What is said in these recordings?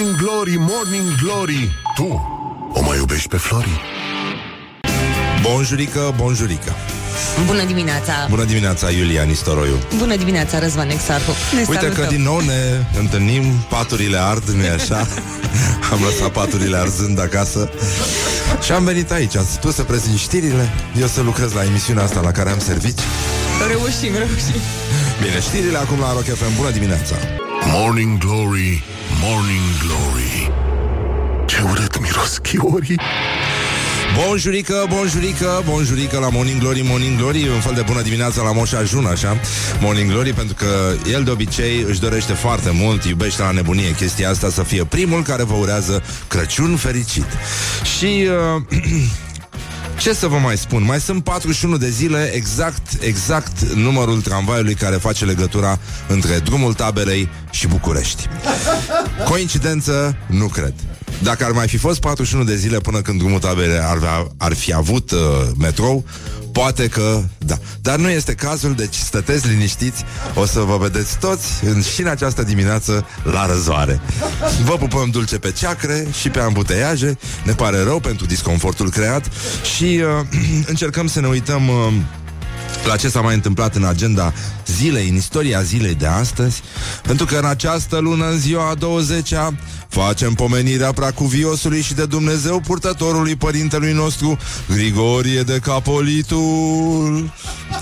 Morning Glory, Morning Glory Tu o mai iubești pe Flori? Bonjurică, bonjurică Bună dimineața! Bună dimineața, Iulia Nistoroiu Bună dimineața, Răzvan Exarhu! Ne Uite salutăm. că din nou ne întâlnim Paturile ard, nu așa? Am lăsat paturile arzând acasă Și am venit aici Tu să prezint știrile Eu să lucrez la emisiunea asta la care am servici Reușim, reușim! Bine, știrile acum la Rock FM Bună dimineața Morning Glory, Morning Glory. Ce urât miros chiorii Bonjurică, bonjurică, bonjurică la Morning Glory, Morning Glory Un fel de bună dimineața la Moș Ajun, așa. Morning Glory, pentru că el de obicei își dorește foarte mult Iubește la nebunie chestia asta Să fie primul care vă urează Crăciun fericit. Și... Uh, Ce să vă mai spun? Mai sunt 41 de zile exact, exact numărul tramvaiului care face legătura între drumul taberei și București. Coincidență? Nu cred. Dacă ar mai fi fost 41 de zile până când drumul taberei ar, avea- ar fi avut uh, metrou, poate că da. Dar nu este cazul, deci stăteți liniștiți, o să vă vedeți toți în, și în această dimineață la răzoare. Vă pupăm dulce pe ceacre și pe ambuteiaje, ne pare rău pentru disconfortul creat și uh, încercăm să ne uităm uh, la ce s-a mai întâmplat în agenda zilei, în istoria zilei de astăzi, pentru că în această lună, în ziua a 20-a, facem pomenirea pracuviosului și de Dumnezeu purtătorului părintelui nostru, Grigorie de Capolitul.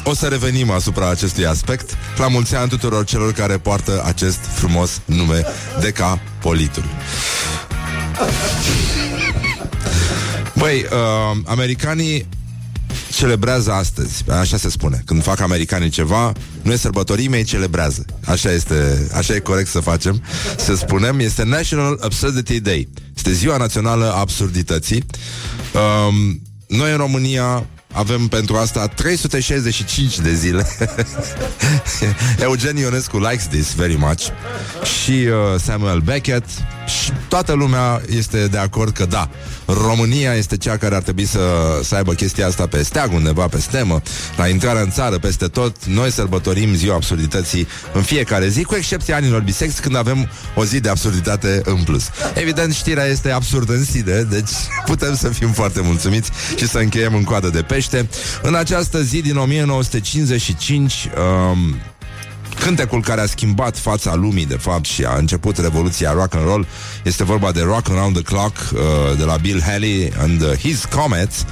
O să revenim asupra acestui aspect, la mulți ani tuturor celor care poartă acest frumos nume de Capolitul. Băi, uh, americanii celebrează astăzi, așa se spune. Când fac americanii ceva, nu e sărbătorime, ei celebrează. Așa este, așa e corect să facem, să spunem. Este National Absurdity Day. Este ziua națională a absurdității. Um, noi în România avem pentru asta 365 de zile. Eugen Ionescu likes this very much. Și uh, Samuel Beckett. Și toată lumea este de acord că da, România este cea care ar trebui să, să aibă chestia asta pe steag undeva, pe stemă, la intrarea în țară, peste tot. Noi sărbătorim ziua absurdității în fiecare zi, cu excepția anilor bisex, când avem o zi de absurditate în plus. Evident, știrea este absurdă în sine, deci putem să fim foarte mulțumiți și să încheiem în coadă de pește. În această zi din 1955, um, Cântecul care a schimbat fața lumii, de fapt, și a început revoluția rock and roll este vorba de Rock Around the Clock uh, de la Bill Haley and uh, His Comets.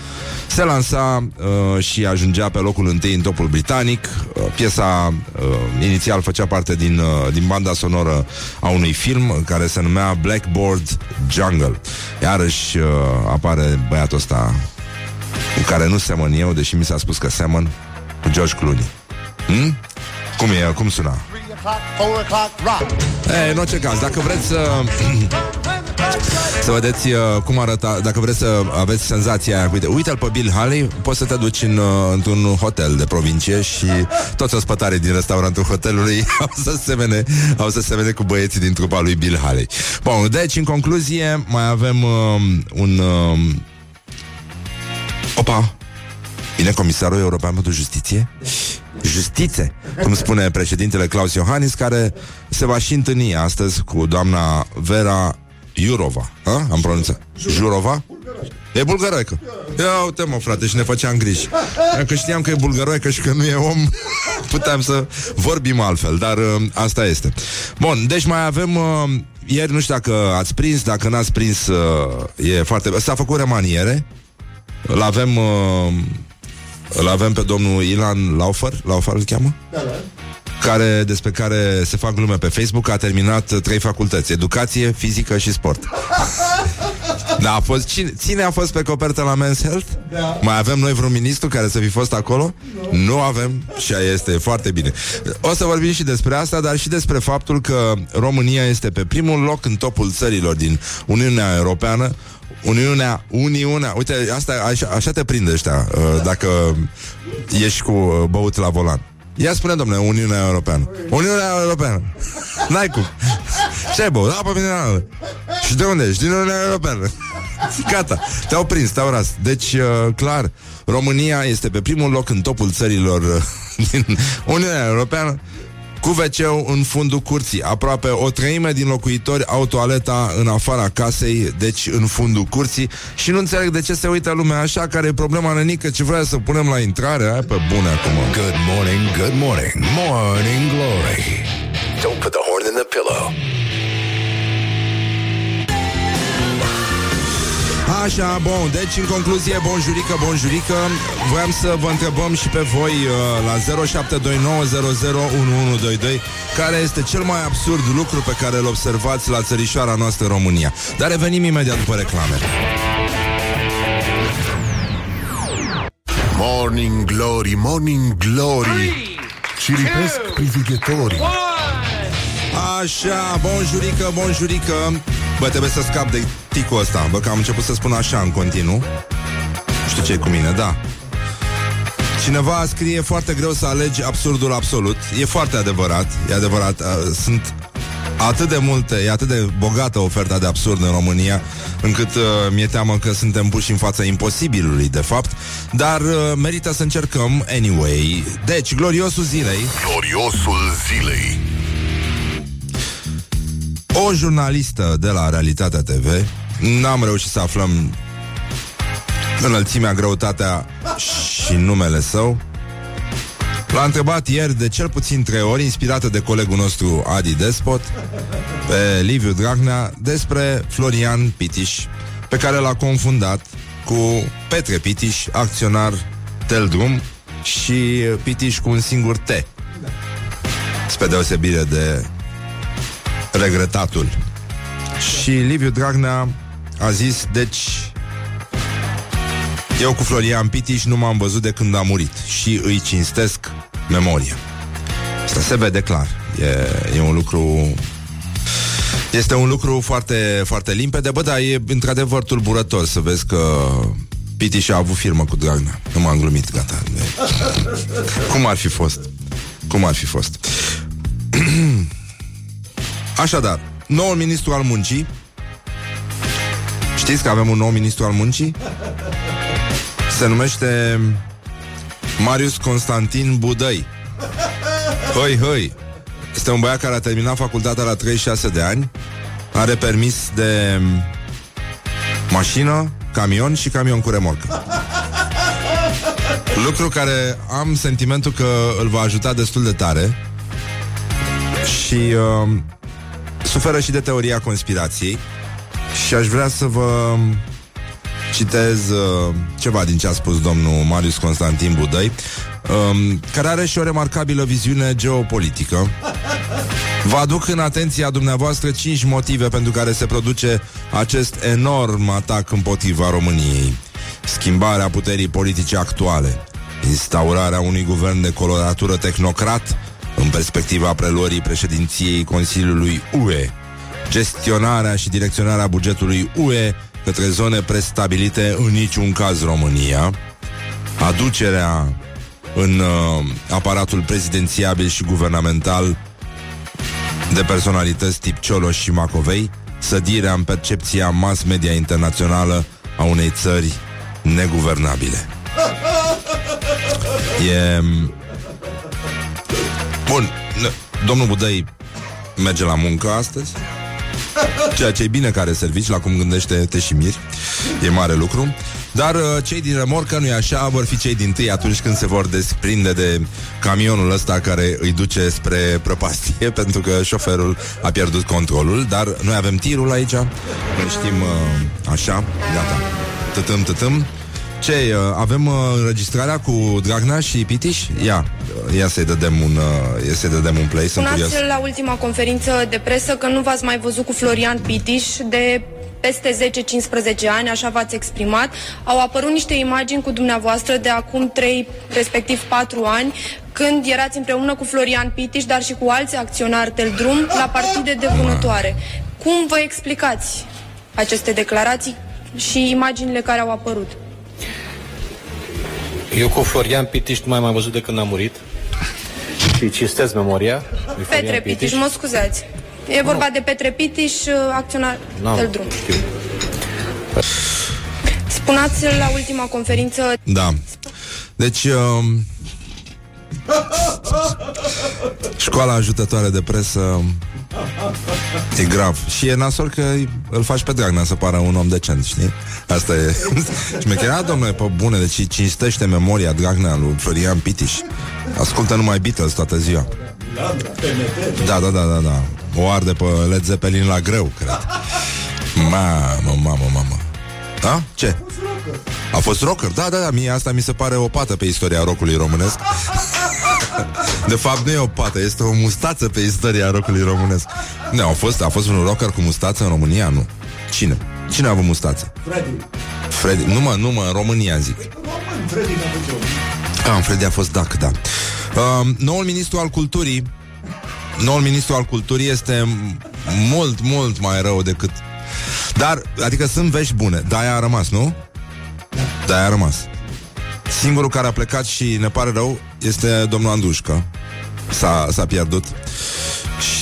Se lansa uh, și ajungea pe locul întâi în topul britanic. Uh, piesa uh, inițial făcea parte din, uh, din banda sonoră a unui film care se numea Blackboard Jungle. Iarăși uh, apare băiatul ăsta cu care nu semăn eu, deși mi s-a spus că semăn cu George Clooney. Hmm? Cum e? Cum suna? E, în orice caz, dacă vreți să Să vedeți uh, cum arăta Dacă vreți să aveți senzația aia Uite, uite-l pe Bill Haley Poți să te duci în, uh, într-un hotel de provincie Și toți ospătarii din restaurantul hotelului Au să semene Au să semene cu băieții din trupa lui Bill Haley Bun, deci în concluzie Mai avem uh, un uh, Opa Vine comisarul european pentru justiție Justiție, cum spune președintele Claus Iohannis Care se va și întâlni astăzi Cu doamna Vera Iurova. Ha? Am pronunțat. Jurova? E bulgăroică. Ia uite mă frate și ne făceam griji. Dacă știam că e bulgăroică și că nu e om Puteam să vorbim altfel Dar uh, asta este. Bun, deci mai avem uh, Ieri nu știu dacă ați prins Dacă n-ați prins uh, E foarte... S-a făcut remaniere. Îl avem uh, Îl avem pe domnul Ilan Laufer Laufer îl cheamă? Da, da care, despre care se fac glume pe Facebook, a terminat uh, trei facultăți, educație, fizică și sport. Da, a fost, cine, cine a fost pe copertă la Men's Health? Da. Mai avem noi vreun ministru care să fi fost acolo? Nu. nu avem și aia este foarte bine. O să vorbim și despre asta, dar și despre faptul că România este pe primul loc în topul țărilor din Uniunea Europeană Uniunea, Uniunea, uite, asta, așa, așa te prinde ăștia, uh, dacă ești cu uh, băut la volan. Ia spune, domnule, Uniunea Europeană. Uniunea Europeană. N-ai cum. Ce ai băut? Apă minerală. Și de unde ești? Din Uniunea Europeană. Gata, te-au prins, te-au ras. Deci, uh, clar, România este pe primul loc în topul țărilor uh, din Uniunea Europeană cu wc în fundul curții. Aproape o treime din locuitori au toaleta în afara casei, deci în fundul curții și nu înțeleg de ce se uită lumea așa, care e problema nenică, ce vrea să punem la intrare, hai pe bune acum. Good morning, good morning, morning glory. Don't put the horn in the pillow. Așa, bun, deci în concluzie, bonjurică, bonjurică Voiam să vă întrebăm și pe voi uh, la 0729001122 Care este cel mai absurd lucru pe care îl observați la țărișoara noastră România Dar revenim imediat după reclame Morning glory, morning glory. Ciripesc privighetorii. Așa, bonjurică, bonjurică Bă, trebuie să scap de ticul ăsta. Bă, că am început să spun așa în continuu. Știu ce e cu mine, da. Cineva scrie foarte greu să alegi absurdul absolut. E foarte adevărat, e adevărat uh, Sunt atât de multe, e atât de bogată oferta de absurd în România, încât uh, mi-e teamă că suntem puși în fața imposibilului, de fapt, dar uh, merită să încercăm anyway. Deci, gloriosul zilei, Gloriosul zilei. O jurnalistă de la Realitatea TV, n-am reușit să aflăm înălțimea, greutatea și numele său, L-a întrebat ieri de cel puțin trei ori, inspirată de colegul nostru Adi Despot, pe Liviu Dragnea, despre Florian Pitiș, pe care l-a confundat cu Petre Pitiș, acționar Teldrum și Pitiș cu un singur T. Spre deosebire de regretatul. Și Liviu Dragnea a zis, deci eu cu Florian Pitiș nu m-am văzut de când a murit și îi cinstesc memoria. Asta se vede clar. E, e un lucru... Este un lucru foarte, foarte limpede, bă, dar e într-adevăr tulburător să vezi că Pitiș a avut firmă cu Dragnea. Nu m-am glumit, gata. Cum ar fi fost? Cum ar fi fost? Așadar, noul ministru al muncii. Știți că avem un nou ministru al muncii? Se numește Marius Constantin Budăi. Hoi, hoi! Este un băiat care a terminat facultatea la 36 de ani. Are permis de mașină, camion și camion cu remorcă Lucru care am sentimentul că îl va ajuta destul de tare. Și uh, suferă și de teoria conspirației Și aș vrea să vă citez uh, ceva din ce a spus domnul Marius Constantin Budăi, um, care are și o remarcabilă viziune geopolitică. Vă aduc în atenția dumneavoastră cinci motive pentru care se produce acest enorm atac împotriva României. Schimbarea puterii politice actuale, instaurarea unui guvern de coloratură tehnocrat în perspectiva preluării președinției Consiliului UE, gestionarea și direcționarea bugetului UE către zone prestabilite, în niciun caz România, aducerea în uh, aparatul prezidențiabil și guvernamental de personalități tip Cioloș și Macovei, sădirea în percepția mass media internațională a unei țări neguvernabile. E... Bun, domnul Budăi merge la muncă astăzi? Ceea ce e bine care servici, la cum gândește Teșimiri E mare lucru. Dar uh, cei din remorcă nu e așa Vor fi cei din tâi atunci când se vor desprinde De camionul ăsta care îi duce Spre prăpastie Pentru că șoferul a pierdut controlul. Dar noi avem tirul aici. Noi știm uh, așa, gata. Tătâm, tătâm ce, uh, avem uh, înregistrarea cu Dragnea și Pitiș? Ia, uh, ia să-i dădem un, uh, ia să-i dădem un play, sunt curios. Spuneați la ultima conferință de presă că nu v-ați mai văzut cu Florian Pitiș de peste 10-15 ani, așa v-ați exprimat. Au apărut niște imagini cu dumneavoastră de acum 3, respectiv 4 ani, când erați împreună cu Florian Pitiș, dar și cu alți acționari Teldrum, la partide de vânătoare. Cum vă explicați aceste declarații și imaginile care au apărut? Eu cu Florian Pitiș nu mai am văzut de când a murit. Și cinstez memoria lui Florian Petre Pitiș, mă scuzați. E vorba de Petre Pitiș, acționar N-am, Teldrum. știu. Spuneați la ultima conferință Da. Deci, um, Școala ajutătoare de presă E grav Și e nasol că îl faci pe Dragnea să pară un om decent, știi? Asta e Șmecherea, domnule, pe bune Deci cinstește memoria Dragnea lui Florian Pitiș Ascultă numai Beatles toată ziua Da, da, da, da, da O arde pe Led Zeppelin la greu, cred Mamă, mamă, mamă Da? Ce? A fost rocker? Da, da, da, mie asta mi se pare o pată pe istoria rockului românesc De fapt nu e o pată, este o mustață pe istoria rockului românesc. Nu, a fost, a fost un rocker cu mustață în România? Nu. Cine? Cine a avut mustață? Freddy. Freddy, nu mă, nu mă, în România zic. Freddy Ah, Freddy a fost dac, da. Uh, Noul ministru al culturii Noul ministru al culturii este mult, mult mai rău decât dar, adică sunt vești bune. Dar a rămas, nu? Da, a rămas. Singurul care a plecat și ne pare rău Este domnul Andușcă S-a, s-a pierdut.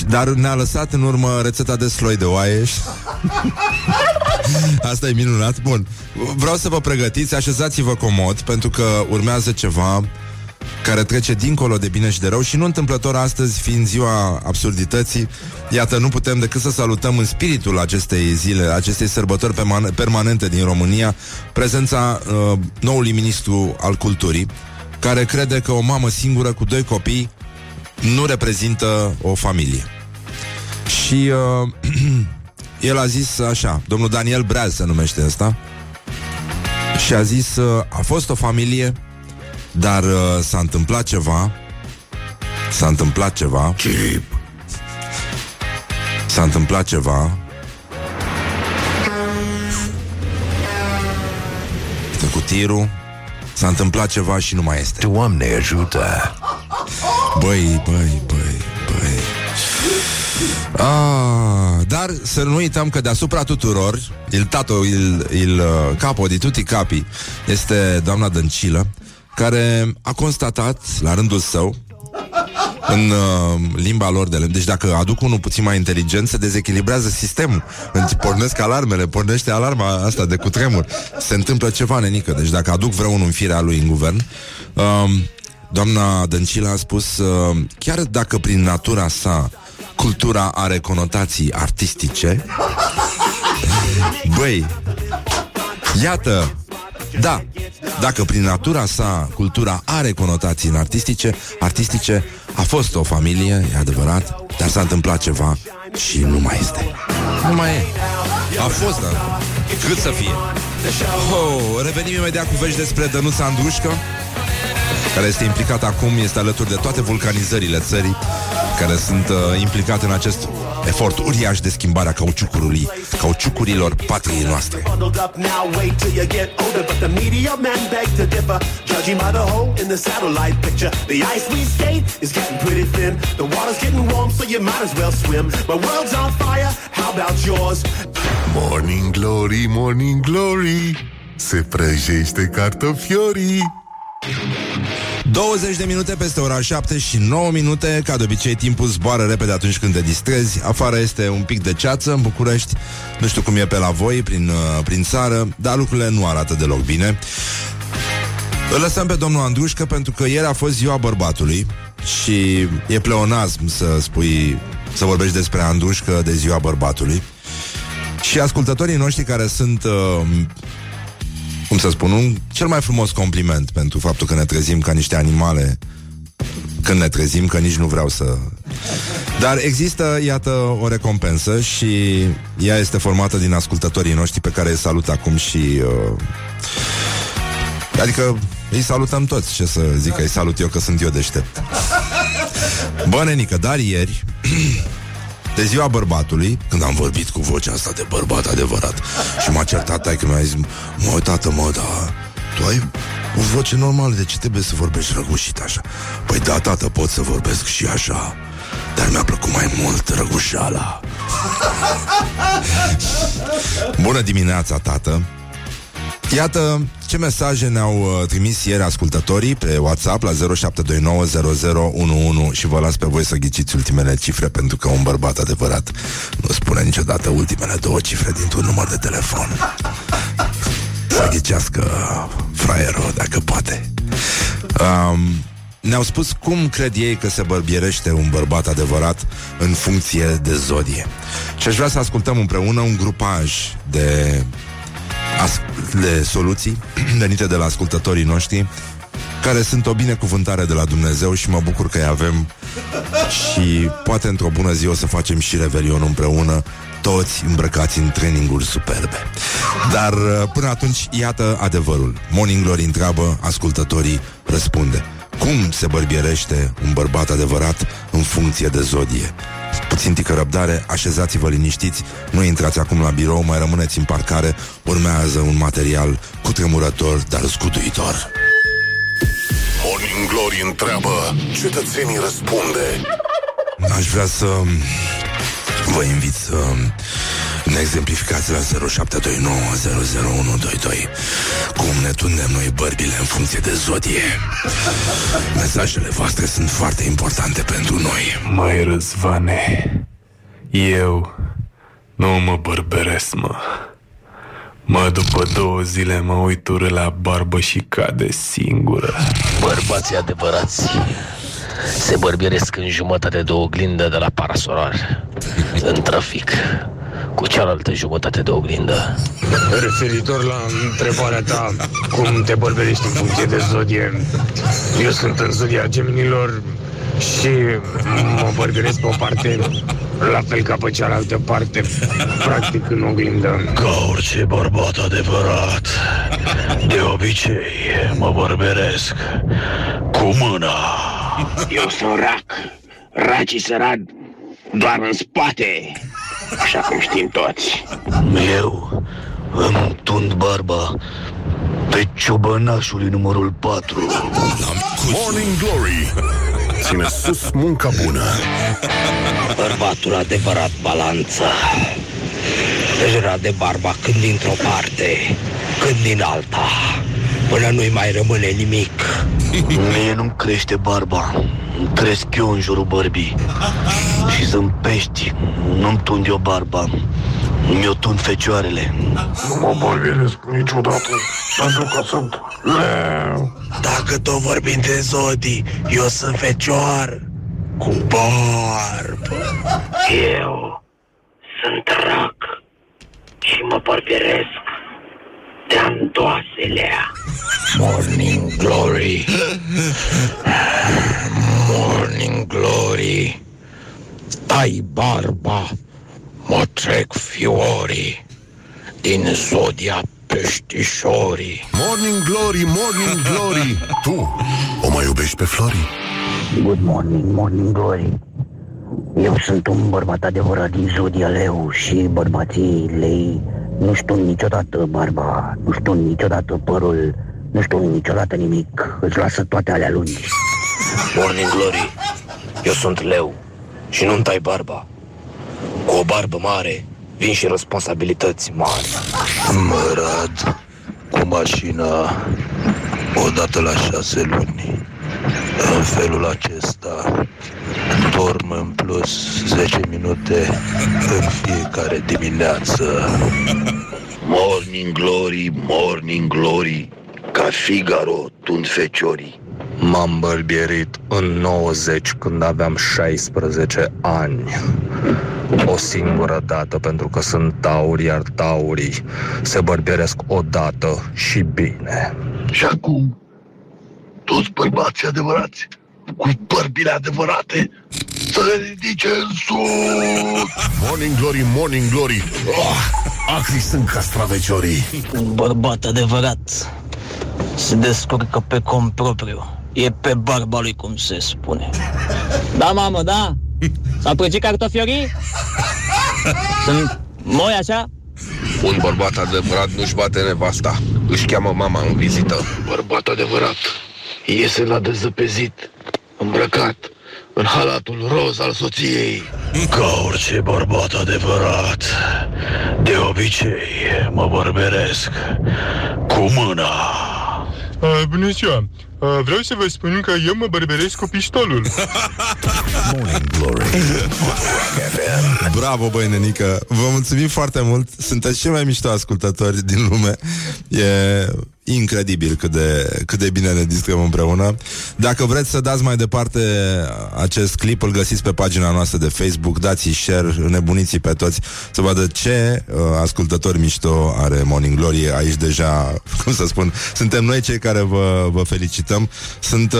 Dar ne-a lăsat în urmă rețeta de sloi de oaie Asta e minunat. Bun, vreau să vă pregătiți Așezați-vă comod Pentru că urmează ceva care trece dincolo de bine și de rău și nu întâmplător astăzi, fiind ziua absurdității, iată, nu putem decât să salutăm în spiritul acestei zile, acestei sărbători permanente din România, prezența uh, noului ministru al culturii, care crede că o mamă singură cu doi copii nu reprezintă o familie. Și uh, el a zis așa, domnul Daniel Breaz se numește ăsta, și a zis, uh, a fost o familie dar uh, s-a întâmplat ceva S-a întâmplat ceva Chip. S-a întâmplat ceva Cu tirul S-a întâmplat ceva și nu mai este. Doamne ajută! Băi, băi, băi, băi. Ah, dar să nu uităm că deasupra tuturor, il tato, il, il uh, capo di tutti capi, este doamna Dăncilă, care a constatat, la rândul său, în uh, limba lor de lemn. Deci dacă aduc unul puțin mai inteligent, se dezechilibrează sistemul. Pornesc alarmele, pornește alarma asta de cutremur. Se întâmplă ceva nenică. Deci dacă aduc vreunul în firea lui în guvern, uh, doamna Dăncilă a spus, uh, chiar dacă prin natura sa cultura are conotații artistice, băi, iată, da, dacă prin natura sa cultura are conotații în artistice, artistice a fost o familie, e adevărat, dar s-a întâmplat ceva și nu mai este. Nu mai e. A fost, dar cât să fie. Oh, revenim imediat cu vești despre Dănuța Andrușcă care este implicat acum, este alături de toate vulcanizările țării care sunt uh, implicate în acest efort uriaș de schimbare a cauciucului, cauciucurilor patriei noastre. Morning Glory, Morning Glory Se prăjește cartofiorii 20 de minute peste ora 7 și 9 minute. Ca de obicei timpul zboară repede atunci când te distrezi. Afară este un pic de ceață în București. Nu știu cum e pe la voi, prin, uh, prin țară Dar lucrurile nu arată deloc bine. Îl lăsăm pe domnul Andrușcă Pentru că ieri a fost ziua bărbatului Și e pleonasm să spui Să vorbești despre Andrușcă de ziua bărbatului. Și ascultătorii noștri care sunt uh, cum să spun, un cel mai frumos compliment pentru faptul că ne trezim ca niște animale când ne trezim, că nici nu vreau să... Dar există, iată, o recompensă și ea este formată din ascultătorii noștri pe care îi salut acum și... Uh... Adică îi salutăm toți, ce să zic, îi salut eu că sunt eu deștept. Bă, nenică, dar ieri de ziua bărbatului, când am vorbit cu vocea asta de bărbat adevărat și m-a certat tai că mi-a zis, mă, tată, mă, da, tu ai o voce normală, de ce trebuie să vorbești răgușit așa? Păi da, tată, pot să vorbesc și așa, dar mi-a plăcut mai mult răgușala. Bună dimineața, tată! Iată ce mesaje ne-au uh, trimis ieri ascultătorii pe WhatsApp la 07290011 și vă las pe voi să ghiciți ultimele cifre pentru că un bărbat adevărat nu spune niciodată ultimele două cifre dintr-un număr de telefon. Să ghicească fraierul dacă poate. Um, ne-au spus cum cred ei că se bărbierește un bărbat adevărat în funcție de zodie. Și aș vrea să ascultăm împreună un grupaj de, as- de soluții venite de la ascultătorii noștri care sunt o binecuvântare de la Dumnezeu și mă bucur că îi avem și poate într-o bună zi o să facem și Revelion împreună toți îmbrăcați în traininguri superbe. Dar uh, până atunci, iată adevărul. Morning Glory întreabă, ascultătorii răspunde. Cum se bărbierește un bărbat adevărat în funcție de zodie? Puțin tică răbdare, așezați-vă liniștiți, nu intrați acum la birou, mai rămâneți în parcare, urmează un material cutremurător, dar scutuitor. Morning Glory întreabă, cetățenii răspunde. Aș vrea să vă invit să ne exemplificați la 0729001122 cum ne tundem noi bărbile în funcție de zodie. Mesajele voastre sunt foarte importante pentru noi. Mai Răzvane, eu nu mă bărberesc, mă. Mă, după două zile mă uit urât la barbă și cade singură. Bărbații adevărați se bărbieresc în jumătate de oglindă de la parasolar, în trafic, cu cealaltă jumătate de oglindă. Referitor la întrebarea ta, cum te bărberești în funcție de zodie, eu sunt în zodia geminilor și mă bărberesc pe o parte la fel ca pe cealaltă parte, practic în oglindă. Ca orice bărbat adevărat, de obicei mă bărberesc cu mâna. Eu sunt rac, racii sărat doar în spate, așa cum știm toți. Eu îmi tund barba pe ciobănașului numărul 4. Morning Glory ține sus munca bună. Bărbatul adevărat balanță. Își rade barba când dintr-o parte, când din alta, până nu-i mai rămâne nimic. Mie nu-mi crește barba, îmi cresc eu în jurul bărbii. Și sunt pești, nu-mi tund eu barba, mi-o tund fecioarele. Nu mă bărberesc niciodată, pentru că sunt leu. Dacă tot vorbim de zodii, eu sunt fecioar cu barbă. Eu sunt rac și mă bărbieresc de andoaselea. Morning Glory Morning Glory Tai barba Mă trec fiorii Din zodia peștișorii Morning Glory, Morning Glory Tu o mai iubești pe Flori? Good morning, morning glory. Eu sunt un bărbat adevărat din zodia leu și bărbații lei nu știu niciodată barba, nu știu niciodată părul, nu știu niciodată nimic, îți lasă toate alea lungi. Morning Glory Eu sunt leu și nu-mi tai barba Cu o barbă mare vin și responsabilități mari Mă rad cu mașina odată la șase luni. În felul acesta dorm în plus 10 minute în fiecare dimineață. Morning Glory, Morning Glory Ca Figaro tund feciorii M-am bărbierit în 90 când aveam 16 ani. O singură dată pentru că sunt tauri, iar taurii se bărbieresc o dată și bine. Și acum, toți bărbații adevărați, cu bărbile adevărate, să le ridice în sus! Morning Glory, Morning Glory oh, Acri sunt castraveciorii Un bărbat adevărat se descurcă pe cont propriu. E pe barba lui, cum se spune. Da, mamă, da? S-au prăjit cartofiorii? Sunt moi așa? Un bărbat adevărat nu-și bate nevasta, își cheamă mama în vizită. Bărbat adevărat iese la dezăpezit, îmbrăcat în halatul roz al soției. Ca orice bărbat adevărat, de obicei mă bărberesc cu mâna. Uh, bună ziua! Uh, vreau să vă spun că eu mă bărberesc cu pistolul. Morning Glory Bravo, băi, nenică! Vă mulțumim foarte mult! Sunteți cei mai mișto ascultători din lume. E, incredibil cât de, cât de bine ne distrăm împreună. Dacă vreți să dați mai departe acest clip, îl găsiți pe pagina noastră de Facebook, dați share, nebuniții pe toți, să vadă ce uh, ascultători mișto are Morning Glory. Aici deja, cum să spun, suntem noi cei care vă, vă felicităm. Sunt, uh,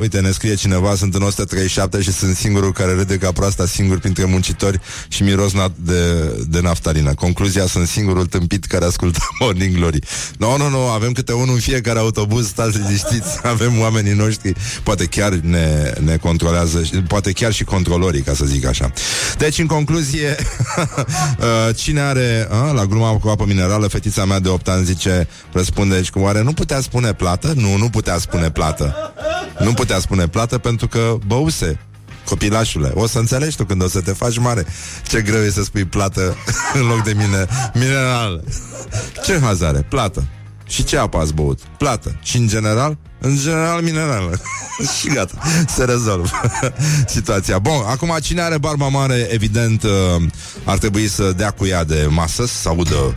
uite, ne scrie cineva, sunt în 137 și sunt singurul care râde ca proasta singur printre muncitori și miros na- de, de naftalină. Concluzia, sunt singurul tâmpit care ascultă Morning Glory. Nu, no, nu, no, nu, no, avem câte unul în fiecare autobuz, stați liniștiți, avem oamenii noștri, poate chiar ne, ne controlează, poate chiar și controlorii, ca să zic așa. Deci, în concluzie, uh, cine are, a, la gluma cu apă minerală, fetița mea de 8 ani zice, răspunde, deci, oare nu putea spune plată? Nu, nu putea spune plată. Nu putea spune plată pentru că băuse copilașule, o să înțelegi tu când o să te faci mare ce greu e să spui plată în loc de mine mineral. Ce hazare? Plată. Și ce apă ați băut? Plată. Și în general? În general minerală. și gata. Se rezolvă situația. Bun, acum cine are barba mare, evident, uh, ar trebui să dea cu ea de masă, să audă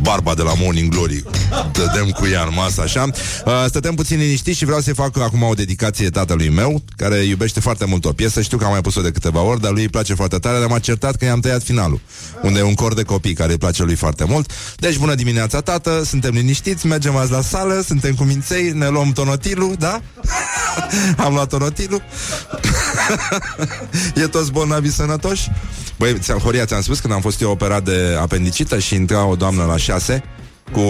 barba de la Morning Glory. Dădem cu ea în masă, așa. Uh, stătem puțin liniștiți și vreau să-i fac acum o dedicație tatălui meu, care iubește foarte mult o piesă. Știu că am mai pus-o de câteva ori, dar lui îi place foarte tare, dar m-a certat că i-am tăiat finalul, unde e un cor de copii care îi place lui foarte mult. Deci, bună dimineața, tată, suntem liniștiți, mergem azi la sală, suntem cu minței, ne luăm tonotilul, da? am luat tonotilul. e toți bolnavi sănătoși? Băi, ți-am, Horia, ți-am spus când am fost eu operat de apendicită și intra o doamnă la șase cu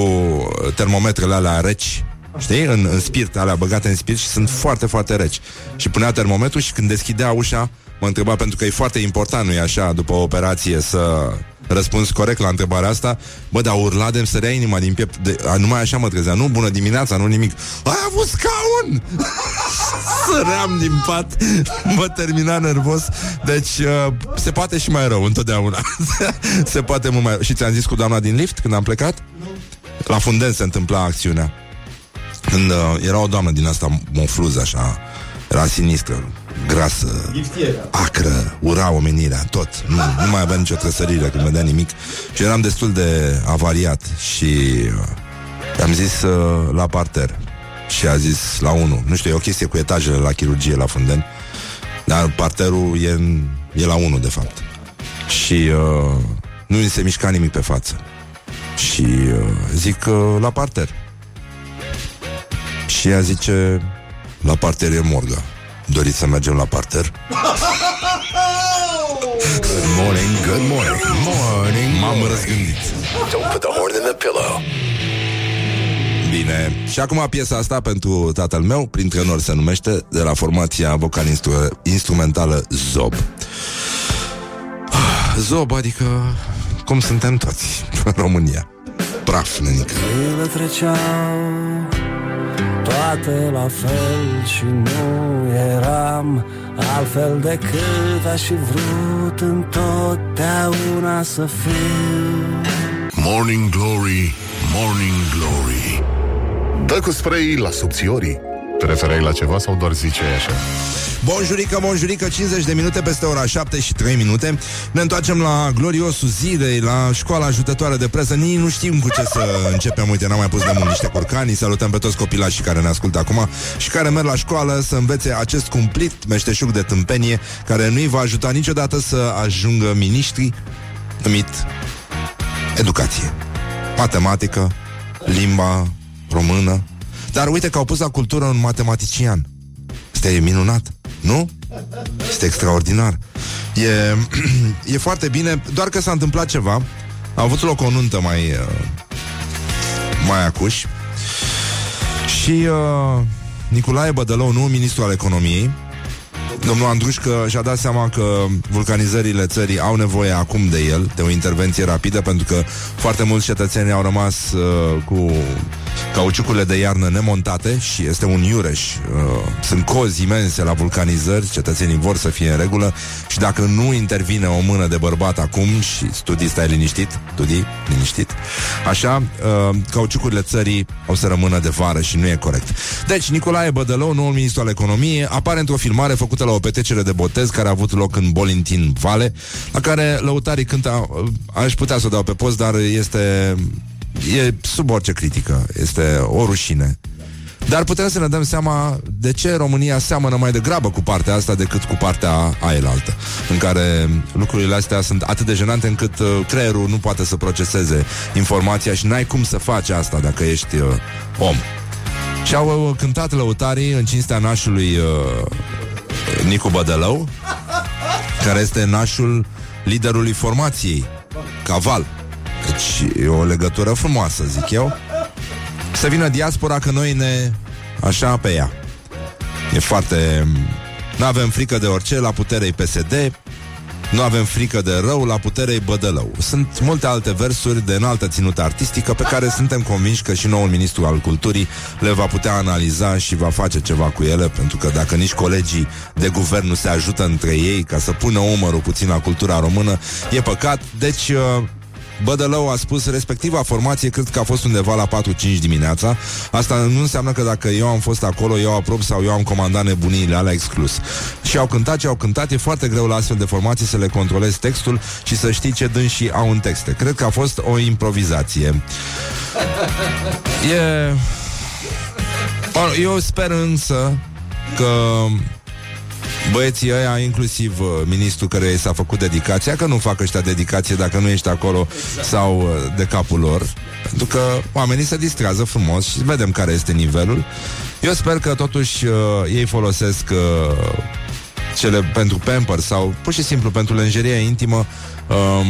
termometrele alea reci Știi? În, în spirit, alea băgate în spirit și sunt foarte, foarte reci. Și punea termometrul și când deschidea ușa, mă întreba pentru că e foarte important, nu-i așa, după o operație să răspuns corect la întrebarea asta, bă, dar urla de sărea inima din piept, de, a, numai așa mă trezea, nu bună dimineața, nu nimic. Ai avut scaun! Săream din pat, mă termina nervos, deci uh, se poate și mai rău întotdeauna. se poate mult mai rău. Și ți-am zis cu doamna din lift când am plecat? La funden se întâmpla acțiunea. Când uh, era o doamnă din asta mofluză așa, era sinistră, grasă, acră, ura omenirea, tot. Nu, nu mai avea nicio trăsărire când vedea nimic. Și eram destul de avariat și uh, am zis uh, la parter. Și a zis la 1. Nu știu, e o chestie cu etajele la chirurgie la Fundeni. Dar parterul e, în, e la 1, de fapt. Și uh, nu mi se mișca nimic pe față. Și uh, zic uh, la parter. Și ea zice La parter e morga Doriți să mergem la parter? Good morning, good morning, morning. M-am răzgândit. Don't put the horn in the pillow. Bine. Și acum piesa asta pentru tatăl meu, prin tenor se numește, de la formația vocal-instrumentală Zob. Zob, adică cum suntem toți în România. Praf, nenică. Zile treceau toate la fel și nu eram altfel decât aș fi vrut întotdeauna să fiu. Morning Glory, Morning Glory. Dă cu spray la subțiorii. Te referai la ceva sau doar ziceai așa? Bonjurică, bonjurică, 50 de minute peste ora 7 și 3 minute. Ne întoarcem la gloriosul zilei La școala ajutătoare de presă. Nici nu știm cu ce să începem. Uite, n-am mai pus de mult niște curcani. Salutăm pe toți copilașii care ne ascultă acum Și care merg la școală să învețe acest cumplit Meșteșug de tâmpenie Care nu-i va ajuta niciodată să ajungă miniștri Numit educație. Matematică Limba română Dar uite că au pus la cultură un matematician Asta e minunat, nu? Este extraordinar. E, e foarte bine, doar că s-a întâmplat ceva. A avut loc o nuntă mai, uh, mai acuș. Și uh, Nicolae Bădălău, nu ministrul al economiei, Domnul Andrușcă și-a dat seama că vulcanizările țării au nevoie acum de el, de o intervenție rapidă, pentru că foarte mulți cetățeni au rămas uh, cu cauciucurile de iarnă nemontate și este un iureș. Uh, sunt cozi imense la vulcanizări, cetățenii vor să fie în regulă și dacă nu intervine o mână de bărbat acum și studii, stai liniștit, studii, liniștit, așa, uh, cauciucurile țării o să rămână de vară și nu e corect. Deci, Nicolae Bădălău, noul ministru al economiei, apare într-o filmare făcută la o petrecere de botez care a avut loc în Bolintin Vale, la care lăutarii cântă, aș putea să o dau pe post, dar este e sub orice critică. Este o rușine. Dar putem să ne dăm seama de ce România seamănă mai degrabă cu partea asta decât cu partea aielaltă, în care lucrurile astea sunt atât de jenante încât uh, creierul nu poate să proceseze informația și n-ai cum să faci asta dacă ești uh, om. Și au uh, cântat lăutarii în cinstea nașului uh, Nicu Bădălău, care este nașul liderului formației, Caval. Deci e o legătură frumoasă, zic eu. Să vină diaspora că noi ne... Așa pe ea. E foarte... Nu avem frică de orice, la puterei PSD, nu avem frică de rău, la puterei bădălău. Sunt multe alte versuri de înaltă ținută artistică pe care suntem convinși că și noul ministru al culturii le va putea analiza și va face ceva cu ele, pentru că dacă nici colegii de guvern nu se ajută între ei ca să pună umărul puțin la cultura română, e păcat. Deci, uh, Bădălău a spus respectiva formație cred că a fost undeva la 4-5 dimineața. Asta nu înseamnă că dacă eu am fost acolo, eu aprob sau eu am comandat nebuniile alea exclus. Și au cântat ce au cântat, e foarte greu la astfel de formații să le controlezi textul și să știi ce dânsii au în texte. Cred că a fost o improvizație. E... Eu sper însă că băieții ăia, inclusiv uh, ministrul care i s-a făcut dedicația, că nu fac ăștia dedicație dacă nu ești acolo sau uh, de capul lor, pentru că oamenii se distrează frumos și vedem care este nivelul. Eu sper că totuși uh, ei folosesc uh, cele pentru pamper sau pur și simplu pentru lenjerie intimă um,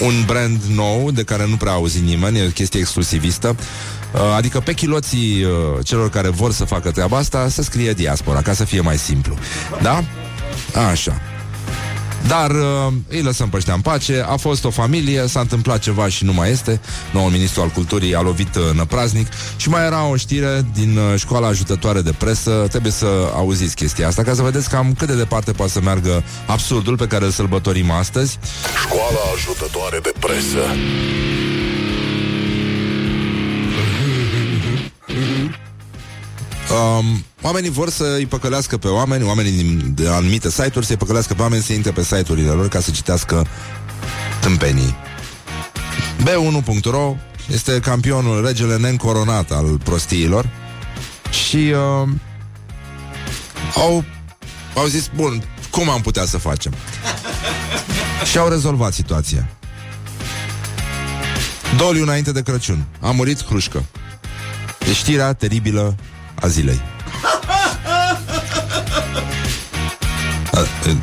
un brand nou de care nu prea auzi nimeni, e o chestie exclusivistă. Uh, adică pe chiloții uh, celor care vor să facă treaba asta să scrie diaspora, ca să fie mai simplu. Da? Așa. Dar uh, îi lăsăm pe ăștia în pace A fost o familie, s-a întâmplat ceva și nu mai este Noul ministru al culturii a lovit uh, năpraznic Și mai era o știre din uh, școala ajutătoare de presă Trebuie să auziți chestia asta Ca să vedeți cam cât de departe poate să meargă Absurdul pe care îl sărbătorim astăzi Școala ajutătoare de presă. Um, oamenii vor să îi păcălească pe oameni, oamenii din, de anumite site-uri să îi păcălească pe oameni să intre pe site-urile lor ca să citească tâmpenii. B1.ro este campionul, regele neîncoronat al prostiilor și uh, au, au zis, bun, cum am putea să facem? și au rezolvat situația. Două luni înainte de Crăciun a murit Hrușcă. E știrea teribilă a zilei. A, e,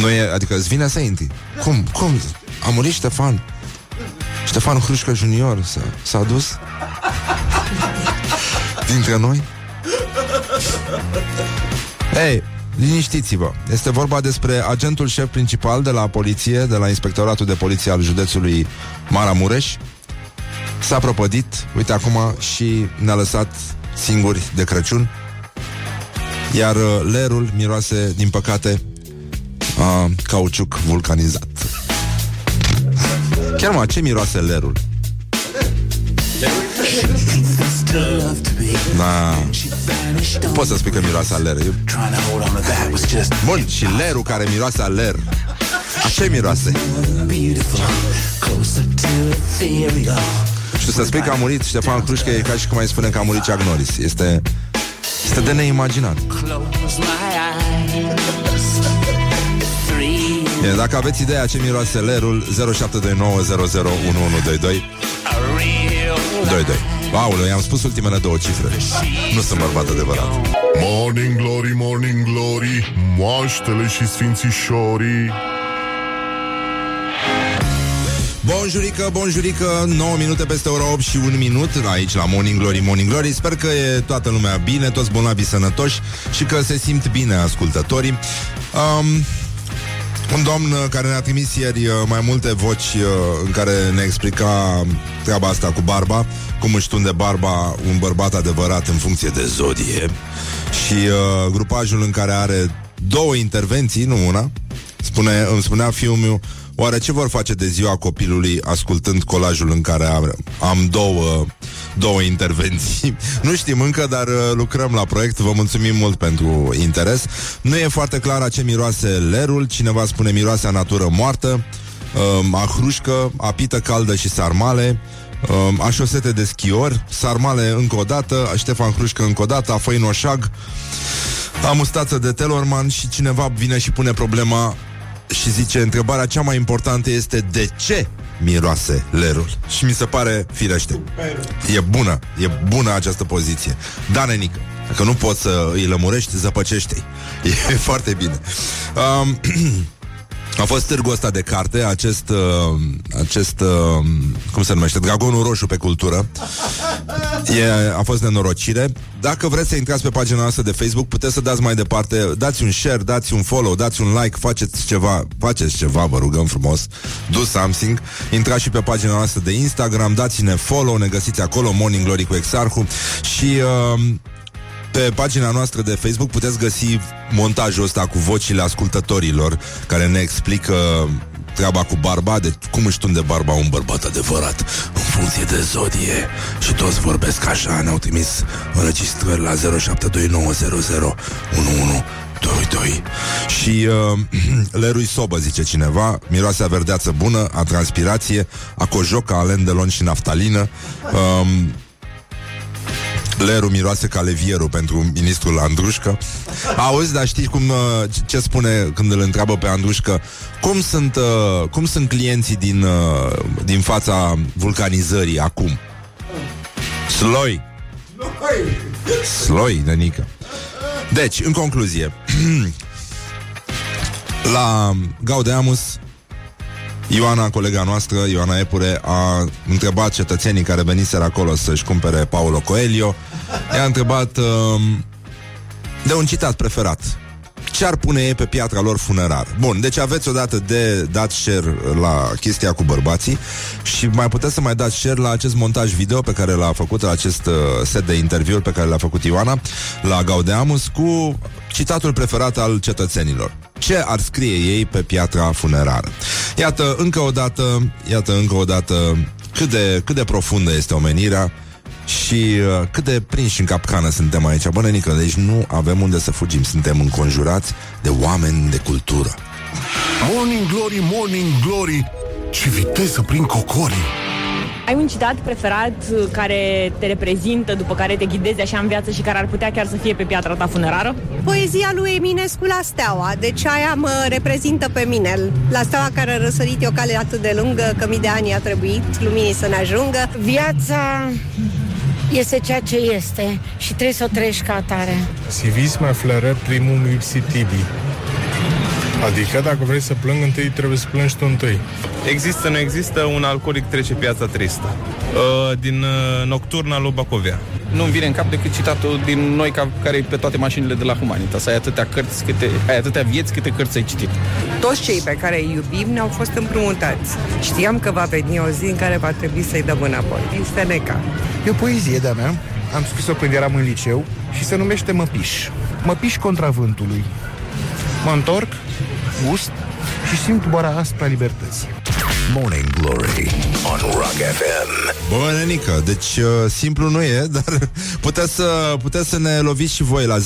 nu e, adică îți vine să intri. Cum? Cum? A murit Ștefan. Ștefan Hrușcă Junior s-a, s-a dus dintre noi. Ei, liniștiți-vă. Este vorba despre agentul șef principal de la poliție, de la Inspectoratul de Poliție al județului Maramureș. S-a propădit, uite acum, și ne-a lăsat singuri de Crăciun. Iar uh, lerul miroase, din păcate, a cauciuc vulcanizat. Chiar mă, ce miroase lerul? Da. Poți să spui că miroase a ler. Eu- Bun, și lerul care miroase a ler. A ce miroase? Și să spui că a murit Ștefan Crușcă e ca și cum ai spune că a murit Chuck Norris. Este, este de neimaginat. Bine, dacă aveți ideea ce miroase lerul 0729001122 22 Aoleu, i-am spus ultimele două cifre. Nu sunt bărbat adevărat. Morning glory, morning glory Moaștele și sfințișorii Bonjurică, bonjurică 9 minute peste ora 8 și 1 minut Aici la Morning Glory, Morning Glory. Sper că e toată lumea bine, toți bolnavii sănătoși Și că se simt bine ascultătorii. Um, Un domn care ne-a trimis ieri uh, mai multe voci uh, În care ne explica treaba asta cu barba Cum își tunde barba un bărbat adevărat în funcție de zodie. Și uh, grupajul în care are două intervenții, nu una Spune, îmi spunea fiul meu Oare ce vor face de ziua copilului ascultând colajul în care am, am două, două intervenții? Nu știm încă, dar uh, lucrăm la proiect. Vă mulțumim mult pentru interes. Nu e foarte clar a ce miroase lerul. Cineva spune miroase a natură moartă, uh, a hrușcă, a pită caldă și sarmale, um, așosete de schior, sarmale încă o dată, Ștefan Crușcă încă o dată, Afăinoșag, amustață de Telorman și cineva vine și pune problema și zice, întrebarea cea mai importantă este de ce miroase lerul. Și mi se pare firește. E bună, e bună această poziție. Da, nenică. Dacă nu poți să îi lămurești, zăpăcește-i. E foarte bine. Um, a fost târgul ăsta de carte, acest, uh, acest uh, cum se numește, Dragonul Roșu pe cultură. E, a fost nenorocire. Dacă vreți să intrați pe pagina noastră de Facebook, puteți să dați mai departe, dați un share, dați un follow, dați un like, faceți ceva, faceți ceva, vă rugăm frumos, do something. Intrați și pe pagina noastră de Instagram, dați-ne follow, ne găsiți acolo, Morning Glory cu Exarhu și... Uh, pe pagina noastră de Facebook puteți găsi montajul ăsta cu vocile ascultătorilor care ne explică treaba cu barba, de cum își tunde barba un bărbat adevărat în funcție de zodie. Și toți vorbesc așa, ne-au trimis înregistrări la 0729001122 Și uh, lerui sobă, zice cineva Miroase a verdeață bună, a transpirație A cojoc, a alendelon și naftalină. Uh, Leru miroase ca levierul pentru ministrul Andrușcă. Auzi, dar știi cum, uh, ce spune când îl întreabă pe Andrușcă? Cum sunt, uh, cum sunt clienții din, uh, din fața vulcanizării acum? Sloi. Sloi, nenică. Deci, în concluzie, la Gaudeamus Ioana, colega noastră, Ioana Epure, a întrebat cetățenii care veniseră acolo să-și cumpere Paulo Coelho. I-a întrebat um, de un citat preferat. Ce ar pune ei pe piatra lor funerar? Bun, deci aveți odată de dat share la chestia cu bărbații și mai puteți să mai dați share la acest montaj video pe care l-a făcut, la acest uh, set de interviuri pe care l-a făcut Ioana la Gaudeamus cu citatul preferat al cetățenilor ce ar scrie ei pe piatra funerară. Iată încă o dată, iată încă o dată cât de, cât de profundă este omenirea și uh, cât de prinși în capcană suntem aici. Bă, nenică, deci nu avem unde să fugim. Suntem înconjurați de oameni de cultură. Morning Glory, Morning Glory, ce viteză prin cocorii! Ai un citat preferat uh, care te reprezintă, după care te ghidezi așa în viață și care ar putea chiar să fie pe piatra ta funerară? Poezia lui Eminescu la steaua, deci aia mă reprezintă pe mine. La steaua care a răsărit o cale atât de lungă că mii de ani a trebuit luminii să ne ajungă. Viața este ceea ce este și trebuie să o trăiești ca atare. Si vis mai flără primul ipsi tibi. Adică dacă vrei să plâng întâi, trebuie să plângi tu întâi. Există, nu există, un alcoolic trece piața tristă. Uh, din uh, Nocturna lui Bacovia. Nu-mi vine în cap decât citatul din noi ca, care e pe toate mașinile de la Humanitas. Ai atâtea cărți, câte, ai atâtea vieți, câte cărți ai citit. Toți cei pe care îi iubim ne-au fost împrumutați. Știam că va veni o zi în care va trebui să-i dăm înapoi. Din Seneca. E o poezie de-a mea. Am scris-o când eram în liceu și se numește Măpiș. Măpiș contra vântului. Mă întorc, musst și simt boara aspra libertății. Morning Glory on Rock FM. Bă, nenică, deci uh, simplu nu e, dar puteți să, puteți să ne loviți și voi la 0729001122.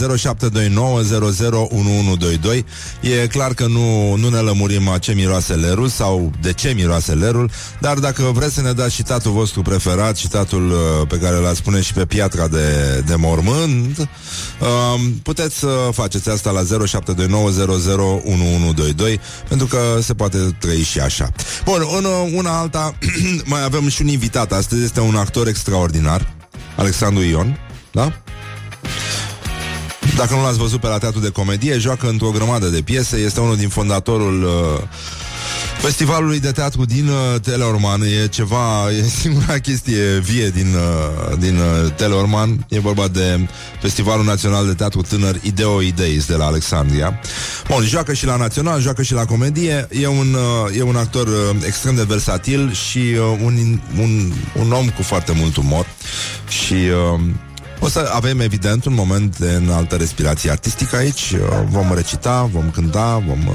E clar că nu, nu ne lămurim a ce miroase lerul sau de ce miroase lerul, dar dacă vreți să ne dați citatul vostru preferat, citatul uh, pe care l spune și pe piatra de, de mormânt, uh, puteți să faceți asta la 0729001122 pentru că se poate trăi și așa. Bun, una, una alta, mai avem și un invitat astăzi, este un actor extraordinar, Alexandru Ion, da? Dacă nu l-ați văzut pe la teatru de comedie, joacă într-o grămadă de piese, este unul din fondatorul uh, Festivalului de teatru din uh, Teleorman e ceva, e singura chestie vie din, uh, din uh, Teleorman. E vorba de Festivalul Național de Teatru Tânăr Ideo Ideis de la Alexandria. Bun, joacă și la național, joacă și la comedie. E un, uh, e un actor uh, extrem de versatil și uh, un, un, un om cu foarte mult umor. Și uh, o să avem, evident, un moment de înaltă respirație artistică aici. Vom recita, vom cânta, vom,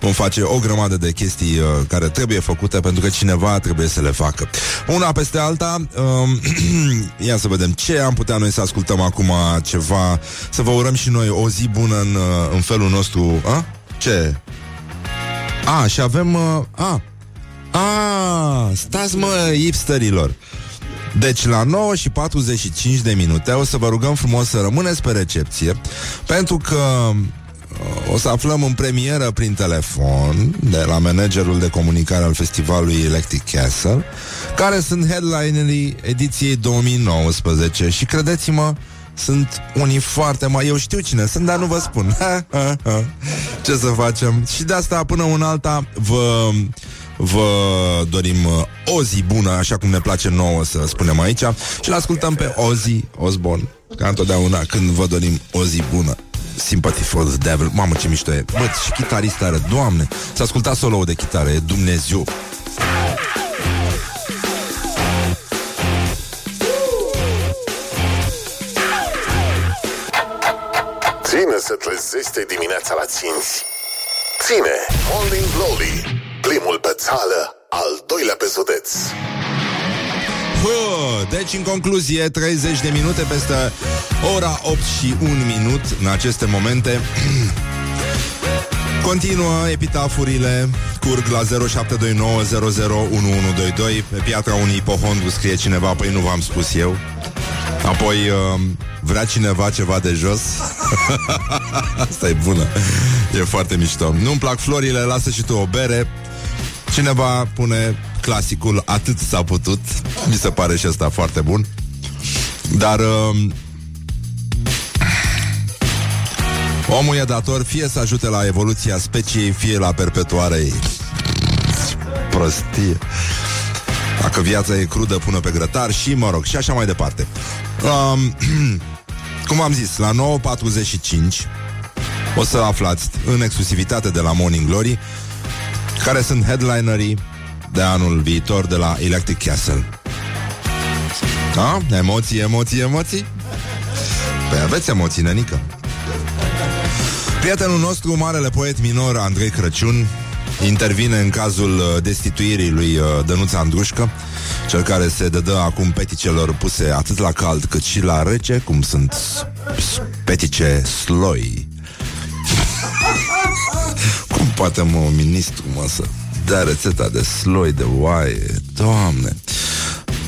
vom face o grămadă de chestii uh, care trebuie făcute pentru că cineva trebuie să le facă. Una peste alta, um, ia să vedem ce am putea noi să ascultăm acum ceva, să vă urăm și noi o zi bună în, uh, în felul nostru. A? Ce? A, și avem... Uh, a, a, stați mă, hipsterilor. Deci la 9 și 45 de minute o să vă rugăm frumos să rămâneți pe recepție pentru că uh, o să aflăm în premieră prin telefon de la managerul de comunicare al festivalului Electric Castle care sunt headlinerii ediției 2019 și credeți-mă sunt unii foarte mai... Eu știu cine sunt, dar nu vă spun. Ce să facem? Și de asta, până un alta, vă Vă dorim uh, o zi bună, așa cum ne place nouă să spunem aici. Și l ascultăm pe Ozzy Osbourne Ca întotdeauna când vă dorim o zi bună. Sympathy for the Devil. Mamă ce mișto e. Bă, și chitarist are, doamne. S-a ascultat solo de chitară, e Dumnezeu. Ține se trezește dimineața la 5 Ține. Morning Glory Primul pe țară, al doilea pe județ. Bă, deci, în concluzie, 30 de minute peste ora 8 și 1 minut în aceste momente. Continuă epitafurile Curg la 0729001122 Pe piatra unui ipohondru scrie cineva Păi nu v-am spus eu. Apoi uh, vrea cineva ceva de jos? Asta e bună. E foarte mișto. Nu-mi plac florile, lasă și tu o bere Cineva pune clasicul Atât s-a putut Mi se pare și asta foarte bun. Dar uh, Omul e dator fie să ajute la evoluția speciei Fie la perpetuarea ei. Prostie. Dacă viața e crudă, pună pe grătar Și, mă rog, și așa mai departe. Um, Cum am zis, la 9.45 O să aflați în exclusivitate de la Morning Glory care sunt headlinerii de anul viitor de la Electric Castle. Da? Emoții, emoții, emoții? Păi aveți emoții, nenică. Prietenul nostru, marele poet minor Andrei Crăciun, intervine în cazul uh, destituirii lui uh, Dănuța Andrușcă, cel care se dădă acum peticelor puse atât la cald cât și la rece, cum sunt petice sloi cum poate, mă, un ministru, mă, să dea rețeta de sloi, de oaie? Doamne!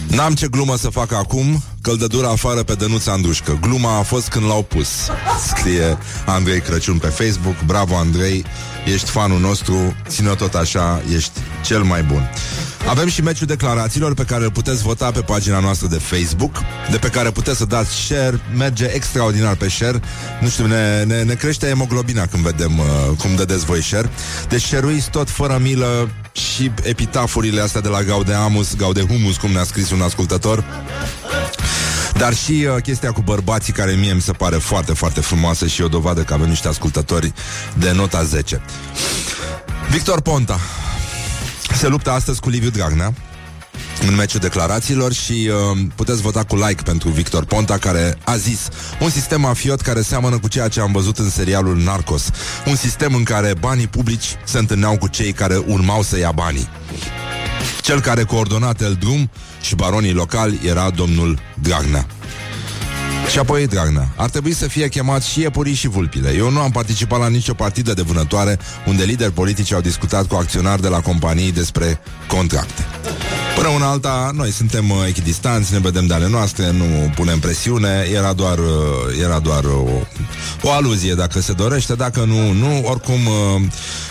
N-am ce glumă să fac acum Căldădura afară pe Dănuța Andușcă Gluma a fost când l-au pus Scrie Andrei Crăciun pe Facebook Bravo Andrei, ești fanul nostru Ține tot așa, ești cel mai bun avem și meciul declarațiilor pe care îl puteți vota pe pagina noastră de Facebook, de pe care puteți să dați share, merge extraordinar pe share. Nu știu, ne, ne, ne crește hemoglobina când vedem uh, cum dădeți voi share. Deci share tot fără milă și epitafurile astea de la Gaudeamus, Gaudehumus, cum ne-a scris un ascultător. Dar și uh, chestia cu bărbații care mie mi se pare foarte, foarte frumoasă și o dovadă că avem niște ascultători de nota 10. Victor Ponta se luptă astăzi cu Liviu Dragnea în meciul declarațiilor și uh, puteți vota cu like pentru Victor Ponta care a zis un sistem mafiot care seamănă cu ceea ce am văzut în serialul Narcos. Un sistem în care banii publici se întâlneau cu cei care urmau să ia banii. Cel care coordona el drum și baronii locali era domnul Dragnea. Și apoi Dragnea. Ar trebui să fie chemat și iepurii și vulpile. Eu nu am participat la nicio partidă de vânătoare unde lideri politici au discutat cu acționari de la companii despre contracte. Până una alta, noi suntem uh, echidistanți, ne vedem de ale noastre, nu punem presiune, era doar, uh, era doar o, o aluzie dacă se dorește, dacă nu, nu, oricum uh,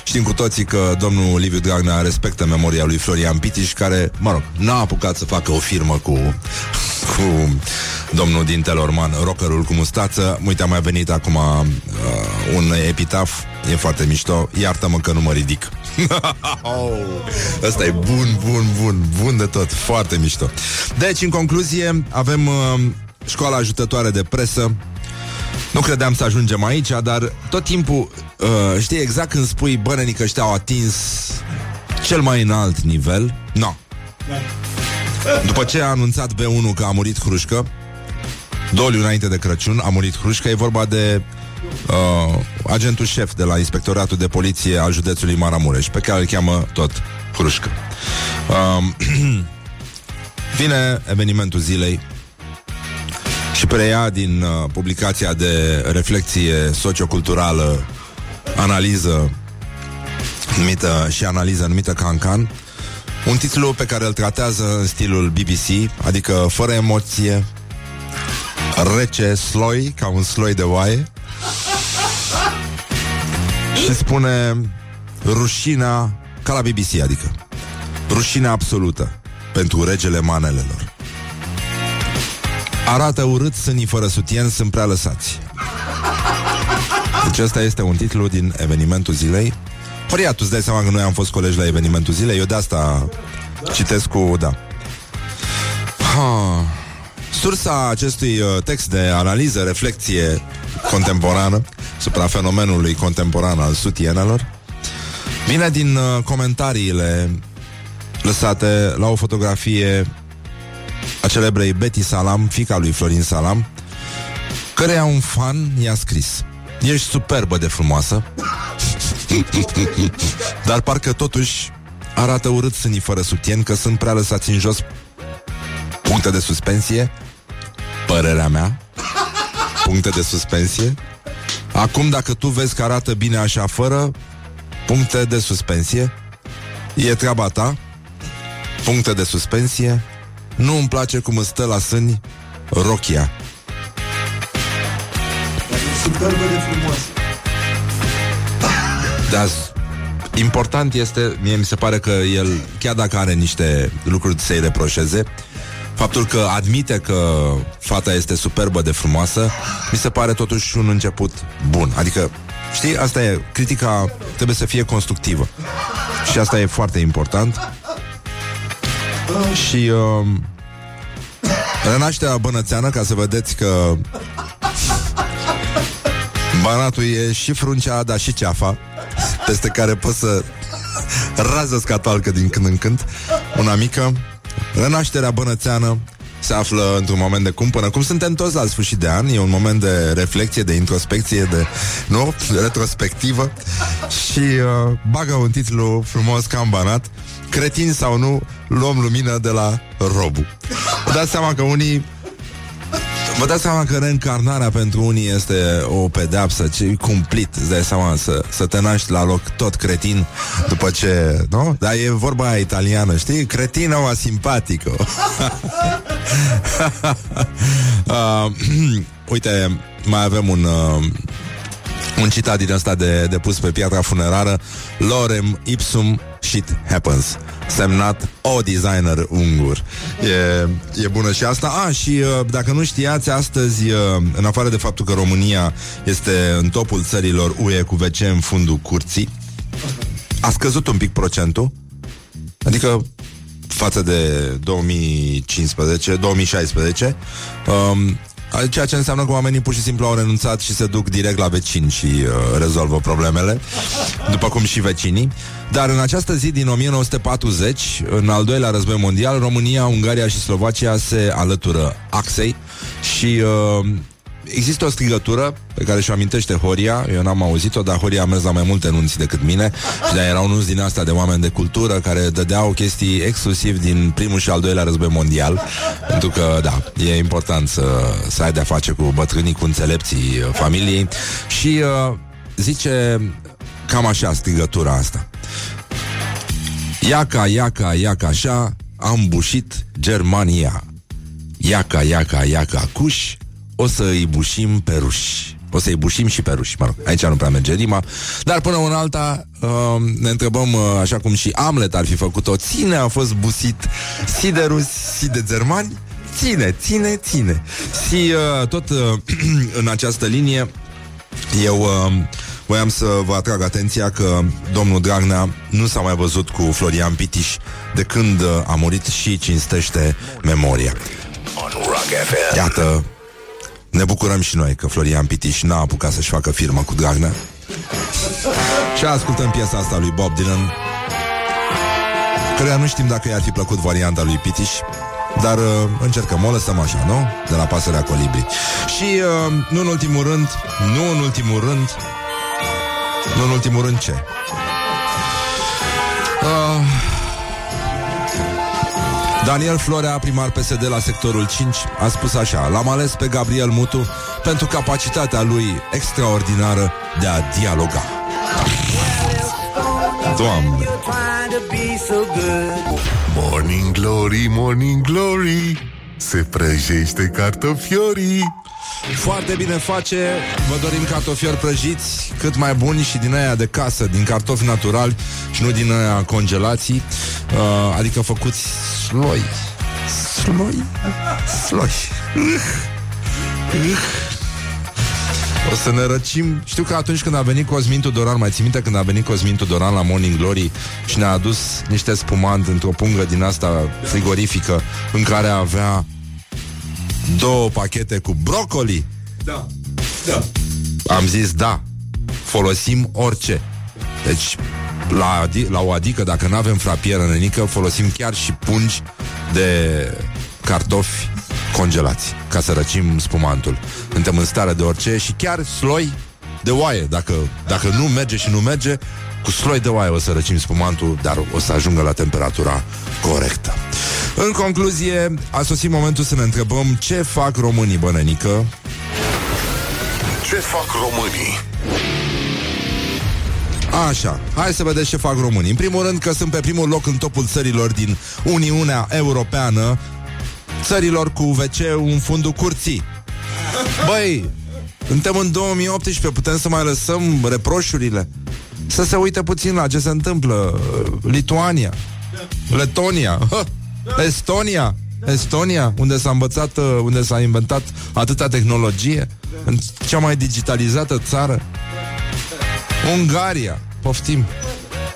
știm cu toții că domnul Liviu Dragnea respectă memoria lui Florian Pitiș, care, mă rog, n-a apucat să facă o firmă cu, cu domnul din Telorman, rockerul cu mustață. Uite, a mai venit acum uh, un epitaf, e foarte mișto, iartă-mă că nu mă ridic. Asta e bun, bun, bun, bun de tot, foarte mișto. Deci, în concluzie, avem uh, școala ajutătoare de presă. Nu credeam să ajungem aici, dar tot timpul, uh, știi, exact când spui, bă, că ăștia au atins cel mai înalt nivel, no. După ce a anunțat B1 că a murit Hrușcă, Doliu înainte de Crăciun, a murit Hrușcă, e vorba de uh, agentul șef de la Inspectoratul de Poliție al județului Maramureș, pe care îl cheamă tot Hrușcă. Uh, vine evenimentul zilei și preia din uh, publicația de reflexie socioculturală analiză numită și analiză numită Cancan Un titlu pe care îl tratează în stilul BBC, adică fără emoție, rece, sloi, ca un sloi de oaie. Și spune rușina, ca la BBC, adică rușina absolută pentru regele manelelor. Arată urât, sânii fără sutien sunt prea lăsați. Deci ăsta este un titlu din evenimentul zilei. Horia, tu îți dai seama că noi am fost colegi la evenimentul zilei, eu de asta citesc cu, da. Ha. Sursa acestui uh, text de analiză, reflecție contemporană supra fenomenului contemporan al sutienelor. Vine din uh, comentariile lăsate la o fotografie a celebrei Betty Salam, fica lui Florin Salam, căreia un fan i-a scris Ești superbă de frumoasă. Dar parcă totuși arată urât sânii fără sutien Că sunt prea lăsați în jos. Puncte de suspensie. Părerea mea Puncte de suspensie? Acum dacă tu vezi că arată bine așa fără Puncte de suspensie? E treaba ta. Puncte de suspensie. Nu îmi place cum îți stă la sâni Rochia. Superbă de frumos. Dar important este, mie mi se pare că el, chiar dacă are niște lucruri să-i reproșeze, faptul că admite că fata este superbă de frumoasă, mi se pare totuși un început bun. Adică, știi, asta e, critica trebuie să fie constructivă. Și asta e foarte important. Și uh, renașterea bănățeană, ca să vedeți că Banatul e și fruncea, dar și ceafa Peste care poți să rază scatoalcă din când în când Una mică Renașterea bănățeană se află într-un moment de cumpănă Cum suntem toți la sfârșit de an. E un moment de reflexie, de introspecție De, nu, retrospectivă. Și uh, bagă un titlu frumos ca în banat. Cretin sau nu, luăm lumină de la Robu. Vă dați seama că unii Vă dați seama că reîncarnarea pentru unii este o pedeapsă, ce cumplit, îți dai seama, să, să te naști la loc tot cretin după ce, nu? Dar e vorba aia italiană, știi? Cretino ma simpatico. uh, uite, mai avem un... Uh, un citat din ăsta de, de pus pe piatra funerară Lorem ipsum shit happens. Semnat o designer ungur. E, e bună și asta. A, și uh, dacă nu știați Astăzi, uh, în afară de faptul că România Este în topul țărilor UE Cu WC în fundul curții A scăzut un pic procentul? Adică față de 2015, 2016 um, Ceea ce înseamnă că oamenii pur și simplu au renunțat și se duc direct la vecini și uh, rezolvă problemele, după cum și vecinii. Dar în această zi din 1940, în al doilea război mondial, România, Ungaria și Slovacia se alătură axei și uh, există o strigătură pe care și-o amintește Horia, eu n-am auzit-o, dar Horia a mers la mai multe nunți decât mine și de erau nunți din asta de oameni de cultură care dădeau chestii exclusiv din primul și al doilea război mondial, pentru că, da, e important să, să ai de-a face cu bătrânii, cu înțelepții familiei și uh, zice cam așa strigătura asta. Iaca, iaca, iaca așa, am bușit Germania. Iaca, iaca, iaca, cuș, o să îi bușim pe ruși. O să-i bușim și pe ruși, mă rog, aici nu prea merge rima. Dar până în alta uh, Ne întrebăm, uh, așa cum și Amlet ar fi făcut-o Ține a fost busit? Si de rusi, si de germani? Ține, ține, ține. Și uh, tot uh, în această linie Eu uh, voiam să vă atrag atenția Că domnul Dragnea nu s-a mai văzut cu Florian Pitiș De când uh, a murit și cinstește memoria. Iată ne bucurăm și noi că Florian Pitiș n-a apucat să-și facă firmă cu Dragnea. și ascultăm piesa asta lui Bob Dylan, căreia nu știm dacă i-ar fi plăcut varianta lui Pitiș, dar uh, încercăm, o lăsăm așa, nu? De la pasărea colibri. Și, uh, nu în ultimul rând, nu în ultimul rând, nu în ultimul rând ce? Daniel Florea, primar PSD la sectorul 5, a spus așa L-am ales pe Gabriel Mutu pentru capacitatea lui extraordinară de a dialoga Doamne be so good. Morning Glory, Morning Glory Se prăjește cartofiorii Foarte bine face. Vă dorim cartofiori prăjiți Cât mai buni și din aia de casă Din cartofi naturali și nu din aia congelații. Uh, Adică făcuți sloi. Sloi? Sloi. O să ne răcim. Știu că atunci când a venit Cosmin Tudoran Mai ții minte când a venit Cosmin Tudoran la Morning Glory Și ne-a adus niște spumant Într-o pungă din asta frigorifică În care avea Două pachete cu brocoli? Da, da. Am zis da. Folosim orice. Deci la, adi- la o adică Dacă nu avem frapieră nenică Folosim chiar și pungi de cartofi congelați Ca să răcim spumantul. Suntem în stare de orice și chiar sloi de oaie. Dacă, dacă nu merge și nu merge Cu sloi de oaie o să răcim spumantul Dar o să ajungă la temperatura corectă În concluzie A sosit momentul să ne întrebăm Ce fac românii, bănănică? Ce fac românii? Așa, hai să vedeți ce fac românii. În primul rând că sunt pe primul loc în topul țărilor din Uniunea Europeană Țărilor cu wc în fundul curții. Băi, suntem în 2018 Putem să mai lăsăm reproșurile? Să se uite puțin la ce se întâmplă Lituania Letonia Estonia Estonia, unde s-a învățat, uh, unde s-a inventat atâta tehnologie, în cea mai digitalizată țară. Ungaria, poftim.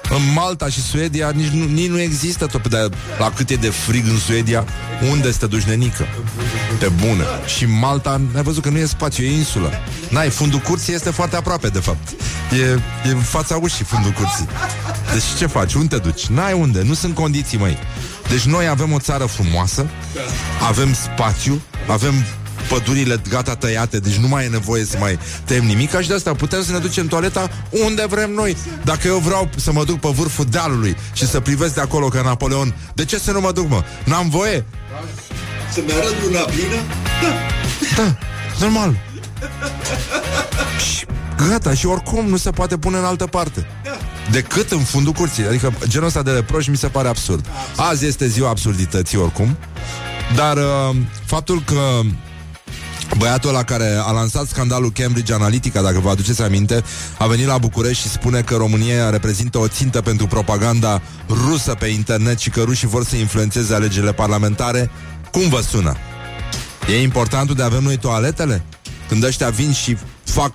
În Malta și Suedia nici nu, nici nu există tot de la cât e de frig în Suedia, unde să te duci nenică? Pe bună. Și Malta, ai văzut că nu e spațiu, e insulă. N-ai, fundul curții este foarte aproape, de fapt. E, e în fața ușii fundul curții. Deci ce faci? Unde te duci? N-ai unde, nu sunt condiții, măi. Deci noi avem o țară frumoasă, avem spațiu, avem pădurile gata tăiate, deci nu mai e nevoie să mai tăiem nimic și de asta putem să ne ducem toaleta unde vrem noi. Dacă eu vreau să mă duc pe vârful dealului și să privesc de acolo ca Napoleon, de ce să nu mă duc, mă? N-am voie? Să-mi arăt luna plină? Da, normal. Și gata, și oricum nu se poate pune în altă parte. Decât în fundul curții. Adică genul ăsta de reproș mi se pare absurd. Azi este ziua absurdității oricum. Dar uh, faptul că Băiatul ăla care a lansat scandalul Cambridge Analytica, dacă vă aduceți aminte, a venit la București și spune că România reprezintă o țintă pentru propaganda rusă pe internet și că rușii vor să influențeze alegerile parlamentare. Cum vă sună? E important de avem noi toaletele? Când ăștia vin și fac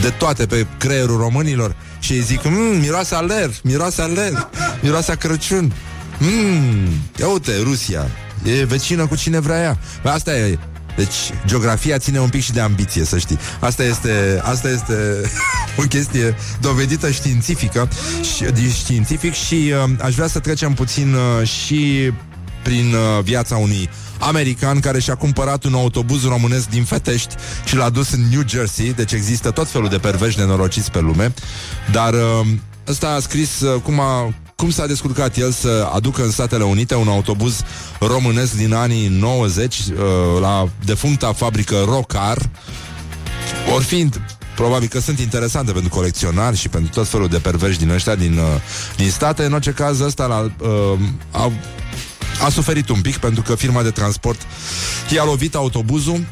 de toate pe creierul românilor și îi zic, mmm, miroase aler, miroase aler, miroase a Crăciun. Mmm, ia uite, Rusia, e vecină cu cine vrea ea. Bă, asta e deci, geografia ține un pic și de ambiție, să știi. Asta este, asta este o chestie dovedită științifică și, științific și uh, aș vrea să trecem puțin uh, și prin uh, viața unui american care și-a cumpărat un autobuz românesc din Fetești și l-a dus în New Jersey, deci există tot felul de perveși nenorociți pe lume, dar uh, ăsta a scris uh, cum a cum s-a descurcat el să aducă în Statele Unite un autobuz românesc din anii 90 uh, la defuncta fabrică Rocar. Or fiind Probabil că sunt interesante pentru colecționari și pentru tot felul de perverși din ăștia din, uh, din state. În orice caz, ăsta la, uh, a, a suferit un pic pentru că firma de transport i-a lovit autobuzul,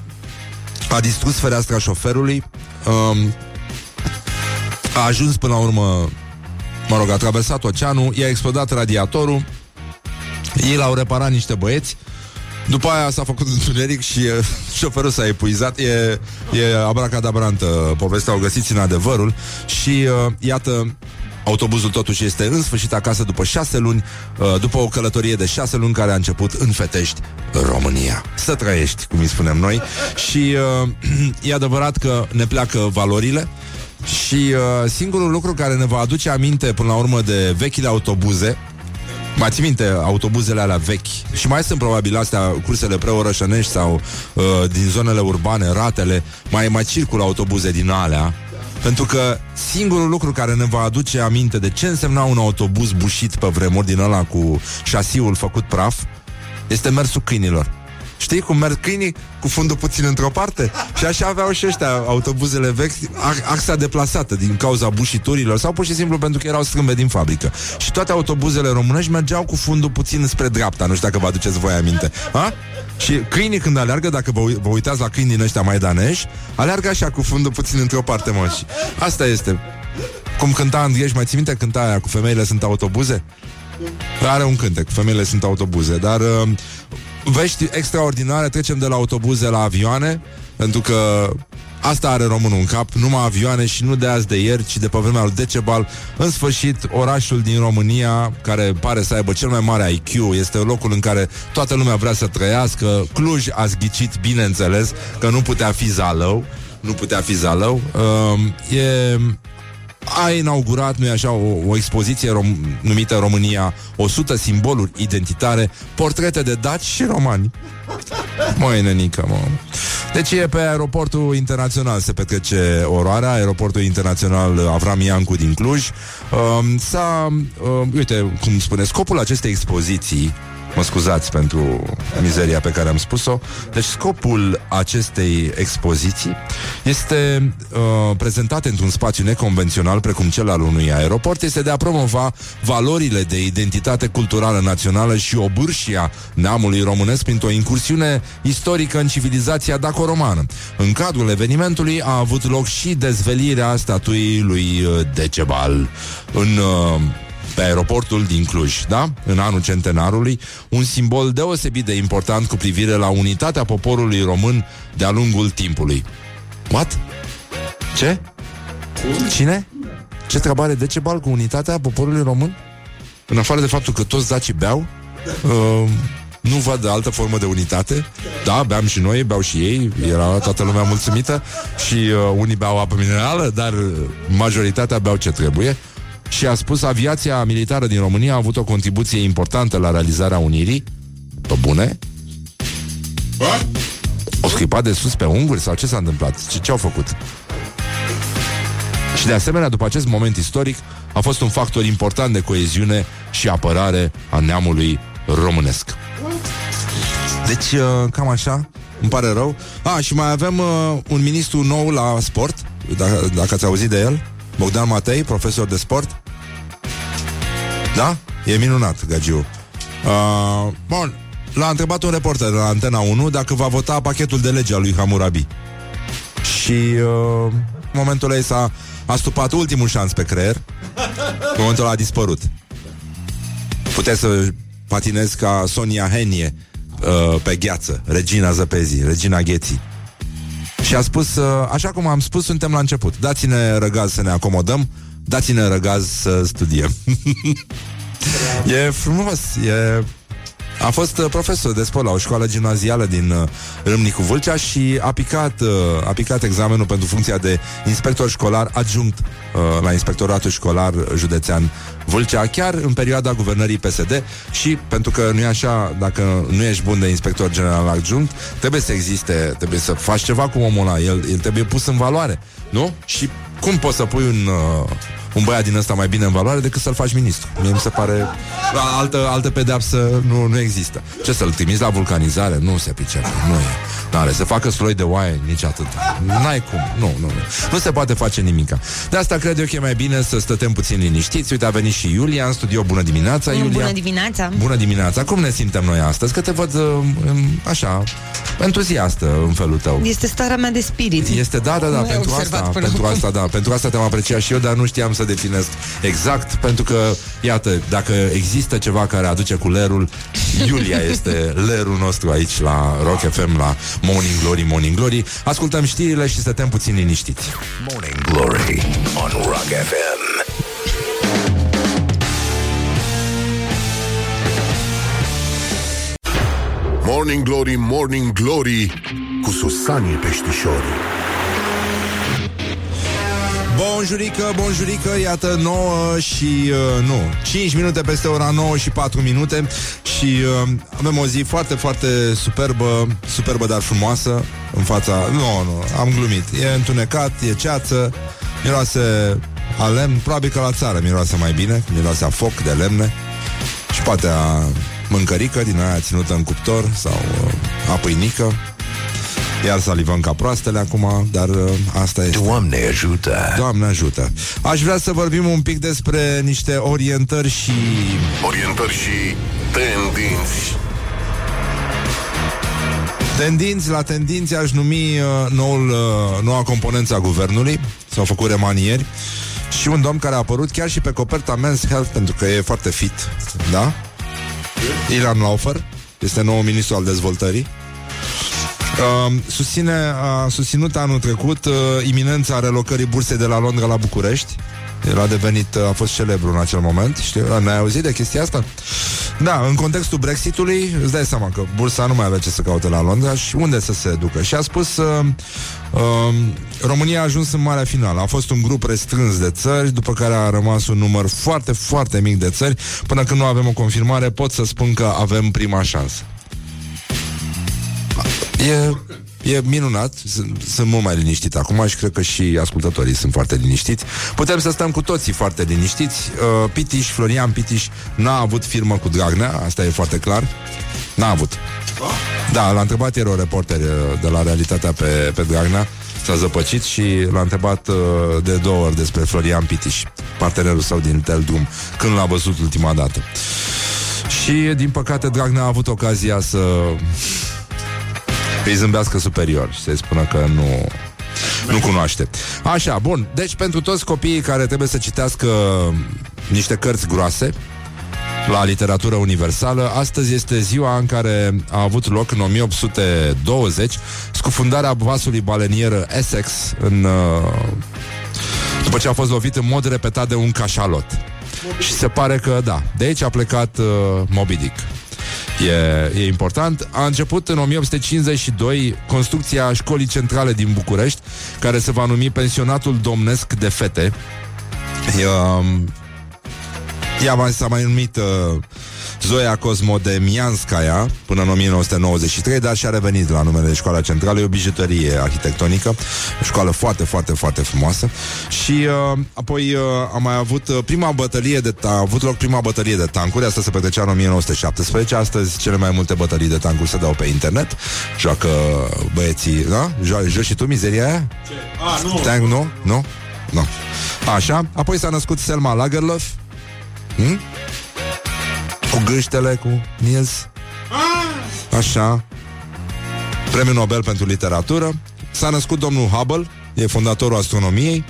a distrus fereastra șoferului, um, a ajuns până la urmă Mă rog, a traversat oceanul, i-a explodat radiatorul, ei l-au reparat niște băieți, după aia s-a făcut întuneric și uh, șoferul s-a epuizat, e, e abracadabrantă povestea, o găsiți în adevărul și uh, iată, autobuzul totuși este în sfârșit acasă după șase luni, uh, după o călătorie de șase luni care a început în Fetești, România. Să trăiești, cum îi spunem noi. Și uh, e adevărat că ne pleacă valorile, și uh, singurul lucru care ne va aduce aminte până la urmă de vechile autobuze mai ții minte autobuzele alea vechi? Și mai sunt probabil astea cursele preorășănești Sau uh, din zonele urbane, ratele Mai, mai circulă autobuze din alea Pentru că singurul lucru care ne va aduce aminte De ce însemna un autobuz bușit pe vremuri Din ăla cu șasiul făcut praf Este mersul câinilor Știi cum merg câinii cu fundul puțin într-o parte? Și așa aveau și ăștia autobuzele vechi, a- axa deplasată din cauza bușiturilor sau pur și simplu pentru că erau strâmbe din fabrică. Și toate autobuzele românești mergeau cu fundul puțin spre dreapta, nu știu dacă vă aduceți voi aminte. Ha? Și câinii când aleargă, dacă vă, ui- vă uitați la câinii din ăștia maidanești, aleargă așa cu fundul puțin într-o parte, mă. Și asta este. Cum cânta Andrieș, mai ții minte cânta aia cu femeile sunt autobuze? Are un cântec, femeile sunt autobuze, dar uh, vești extraordinare, trecem de la autobuze la avioane, pentru că asta are românul în cap, numai avioane și nu de azi de ieri, ci de pe vremea lui Decebal. În sfârșit, orașul din România, care pare să aibă cel mai mare IQ, este locul în care toată lumea vrea să trăiască. Cluj a zghicit, bineînțeles, că nu putea fi Zalău, nu putea fi Zalău. Uh, e a inaugurat, nu așa, o, o expoziție rom- numită România 100 simboluri identitare, portrete de daci și romani. Măi, nenică, mă. Deci e pe aeroportul internațional se petrece oroarea, aeroportul internațional Avram Iancu din Cluj. Um, s-a, um, uite, cum spune, scopul acestei expoziții Mă scuzați pentru mizeria pe care am spus-o. Deci scopul acestei expoziții este uh, prezentat într-un spațiu neconvențional precum cel al unui aeroport, este de a promova valorile de identitate culturală națională și obârșia neamului românesc printr-o incursiune istorică în civilizația daco-romană. În cadrul evenimentului a avut loc și dezvelirea statuii lui uh, Decebal în uh, pe aeroportul din Cluj, da? În anul centenarului, un simbol deosebit de important cu privire la unitatea poporului român de-a lungul timpului. What? Ce? Cine? Ce treabă are Decebal cu unitatea poporului român? În afară de faptul că toți dacii beau, uh, nu văd de altă formă de unitate. Da, beam și noi, beau și ei, era toată lumea mulțumită și uh, unii beau apă minerală, dar majoritatea beau ce trebuie și a spus aviația militară din România a avut o contribuție importantă la realizarea unirii. Pe bune? O scripat de sus pe unguri sau ce s-a întâmplat? Ce, ce au făcut? Și de asemenea, după acest moment istoric, a fost un factor important de coeziune și apărare a neamului românesc. Deci, uh, cam așa, îmi pare rău. A, și mai avem uh, un ministru nou la sport, dacă, dacă ați auzit de el, Bogdan Matei, profesor de sport. Da? E minunat, Gagiu. Uh, bun, l-a întrebat un reporter la Antena 1 dacă va vota pachetul de lege al lui Hammurabi. Și uh, în momentul ăla i s-a astupat ultimul șans pe creier. În momentul ăla a dispărut. Puteți să patinezi ca Sonia Henie uh, pe gheață, regina zăpezii, regina gheții. Și a spus, uh, așa cum am spus, suntem la început. Dați-ne răgaz să ne acomodăm, dați-ne răgaz să studiem. e frumos, e... A fost uh, profesor de sport la o școală gimnazială din uh, Râmnicu Vâlcea și a picat, uh, a picat examenul pentru funcția de inspector școlar adjunct uh, la inspectoratul școlar județean Vâlcea, chiar în perioada guvernării PSD și pentru că nu e așa, dacă nu ești bun de inspector general adjunct, trebuie să existe, trebuie să faci ceva cu omul ăla, el, el trebuie pus în valoare, nu? Și cum poți să pui un, uh, un băiat din ăsta mai bine în valoare decât să-l faci ministru? Mie mi se pare... Altă, altă pedeapsă nu, nu există. Ce să-l trimiți la vulcanizare? Nu se pricepe, nu e. N-are să facă sloi de oaie, nici atât. N-ai cum, nu, nu, nu. Nu se poate face nimica. De asta cred eu că e mai bine să stătem puțin liniștiți. Uite, a venit și Iulia în studio. Bună dimineața, Iulia. Bună dimineața! Bună dimineața! Cum ne simtem noi astăzi? Că te văd uh, așa, entuziastă în felul tău. Este starea mea de spirit. Este, da, da, da, Nu ai pentru observat asta, până pentru acum. asta, da, pentru asta te-am apreciat și eu, dar nu știam să definesc exact, pentru că, iată, dacă există ceva care aduce cu lerul, Iulia este lerul nostru aici la Rock FM, la Morning Glory, Morning Glory. Ascultăm știrile și stătem puțin liniștiți. Morning Glory on Rock FM. Morning Glory, Morning Glory Cu Susanii Peștișorii Bonjurică, bonjurică, iată 9 și, uh, nu, 5 minute peste ora 9 și 4 minute și uh, avem o zi foarte, foarte superbă, superbă, dar frumoasă în fața, nu, nu, am glumit, e întunecat, e ceață, miroase a lemn, probabil că la țară miroase mai bine, miroase a foc de lemne și poate a mâncărică din aia ținută în cuptor sau uh, a pâinică iar salivăm ca proastele acum, dar uh, asta este. Doamne ajută! Doamne ajută! Aș vrea să vorbim un pic despre niște orientări și... Orientări și tendinți. Tendinți, la tendinți aș numi uh, noul, uh, noua componență a guvernului. S-au făcut remanieri. Și un domn care a apărut chiar și pe coperta Men's Health, pentru că e foarte fit, da? Ilan Laufer, este nou ministru al dezvoltării. Uh, susține, a susținut anul trecut uh, iminența relocării bursei de la Londra la București. El a devenit, uh, a fost celebru în acel moment. Știi, n-ai auzit de chestia asta? Da, în contextul Brexitului Îți dai seama că bursa nu mai avea ce să caute la Londra Și unde să se ducă. Și a spus uh, uh, România a ajuns în marea finală. A fost un grup restrâns de țări După care a rămas un număr foarte, foarte mic de țări. Până când nu avem o confirmare Pot să spun că avem prima șansă E, e minunat, sunt, sunt mult mai liniștit acum și cred că și ascultătorii sunt foarte liniștiți. Putem să stăm cu toții foarte liniștiți. Uh, Pitiș, Florian Pitiș, n-a avut firmă cu Dragnea, asta e foarte clar. N-a avut. Da, l-a întrebat ieri o reporter uh, de la Realitatea pe, pe Dragnea, s-a zăpăcit și l-a întrebat uh, de două ori despre Florian Pitiș, partenerul său din Teldrum, când l-a văzut ultima dată. Și, din păcate, Dragnea a avut ocazia să îi zâmbească superior și să-i spună că nu, nu cunoaște. Așa, bun. Deci, pentru toți copiii care trebuie să citească niște cărți groase, la literatură universală. Astăzi este ziua în care a avut loc în 1820 scufundarea vasului balenier Essex în, uh, după ce a fost lovit în mod repetat de un cașalot. Și se pare că, da, de aici a plecat uh, Moby Dick. E, e important. A început în 1852 construcția școlii centrale din București, care se va numi Pensionatul Domnesc de Fete. E, um, ea mai, s-a mai numit uh, Zoia Cosmodemianskaya până în 1993, dar și-a revenit la numele de școala centrală, e o bijuterie arhitectonică, o școală foarte, foarte, foarte frumoasă. Și uh, apoi uh, a mai avut uh, prima bătălie de ta- a avut loc prima bătălie de tancuri, asta se petrecea în 1917, astăzi cele mai multe bătălii de tancuri se dau pe internet, joacă băieții, da? Jo- joci și tu mizeria aia? Ce? A, nu. Tank, nu? Nu? Nu. Așa, apoi s-a născut Selma Lagerlöf, Hmm? Cu gâștele, cu Niels Așa. Premiul Nobel pentru literatură. S-a născut domnul Hubble E fondatorul astronomiei.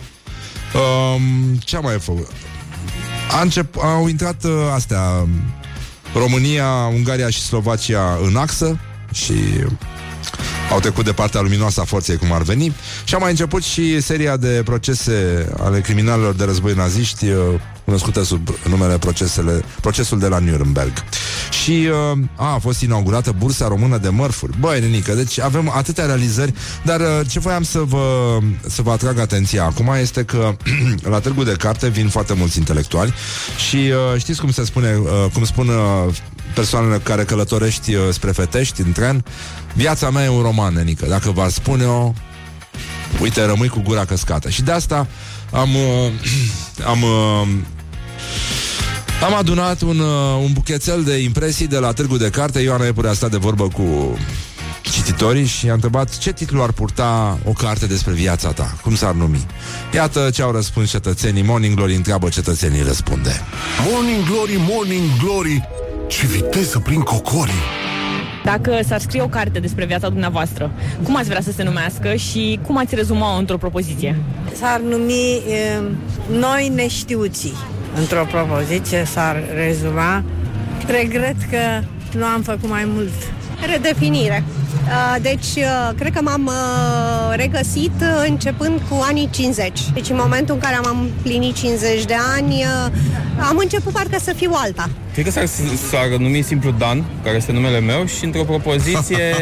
Um, Ce a mai făcut? A încep, au intrat uh, astea România, Ungaria și Slovacia în axă Și au trecut de partea luminoasă a forței cum ar veni. Și a mai început și seria de procese ale criminalilor de război naziști uh, cunoscută sub numele procesele, procesul de la Nuremberg. Și uh, a, a fost inaugurată Bursa Română de Mărfuri. Băi, nenică, deci avem atâtea realizări, dar uh, ce voiam să vă, să vă atrag atenția acum este că la Târgu de Carte vin foarte mulți intelectuali și uh, știți cum se spune, uh, cum spun uh, persoanele care călătorești uh, spre Fetești în tren, viața mea e un roman, nenică. Dacă v-ar spune-o, uite, rămâi cu gura căscată. Și de asta am, uh, am, uh, am adunat un, uh, un buchețel de impresii de la Târgu de Carte. Ioana Epure a stat de vorbă cu cititorii și i-a întrebat ce titlu ar purta o carte despre viața ta, cum s-ar numi. Iată ce au răspuns cetățenii. Morning Glory întreabă cetățenii, răspunde. Morning Glory, Morning Glory Ce viteză prin cocorii Dacă s-ar scrie o carte despre viața dumneavoastră, cum ați vrea să se numească și cum ați rezuma-o într-o propoziție? S-ar numi e, Noi neștiuții. Într-o propoziție s-ar rezuma Regret că nu am făcut mai mult. Redefinire. Uh, Deci, uh, cred că m-am uh, regăsit uh, începând cu anii 50. Deci, în momentul în care am împlinit 50 de ani, uh, am început parcă să fiu alta. Cred că s-ar, s-ar numi simplu Dan, care este numele meu, și într-o propoziție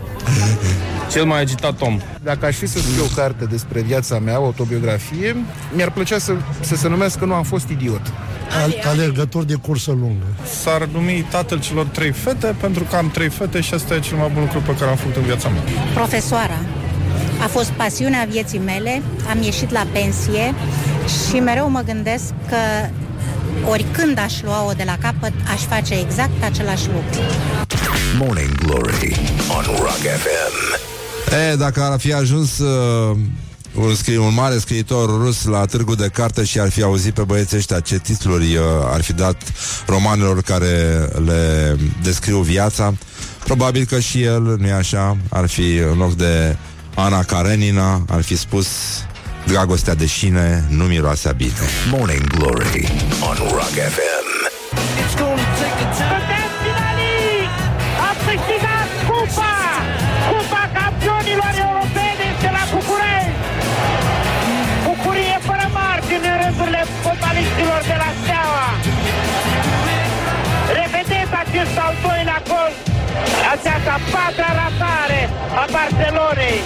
cel mai agitat om. Dacă aș fi să scriu o carte despre viața mea, o autobiografie, mi-ar plăcea să, să se numească Nu am fost idiot. Al- alergător de cursă lungă. S-ar numi tatăl celor trei fete, pentru că am trei fete și asta e cel mai bun lucru pe care am făcut în viața mea. Profesoara. A fost pasiunea vieții mele, am ieșit la pensie și mereu mă gândesc că oricând aș lua-o de la capăt, aș face exact același lucru. Morning Glory on FM. E, dacă ar fi ajuns uh, un, scri- un mare scriitor rus la târgu de carte și ar fi auzit pe băieții ăștia ce titluri uh, ar fi dat romanelor care le descriu viața, probabil că și el, nu-i așa, ar fi în loc de Ana Karenina, ar fi spus Dragostea de șine nu miroase bine. Morning Glory on Rock FM. A fotbaliștilor de la Steaua! Revedeți acest al doilea gol, această a patra ratare a Barcelonei.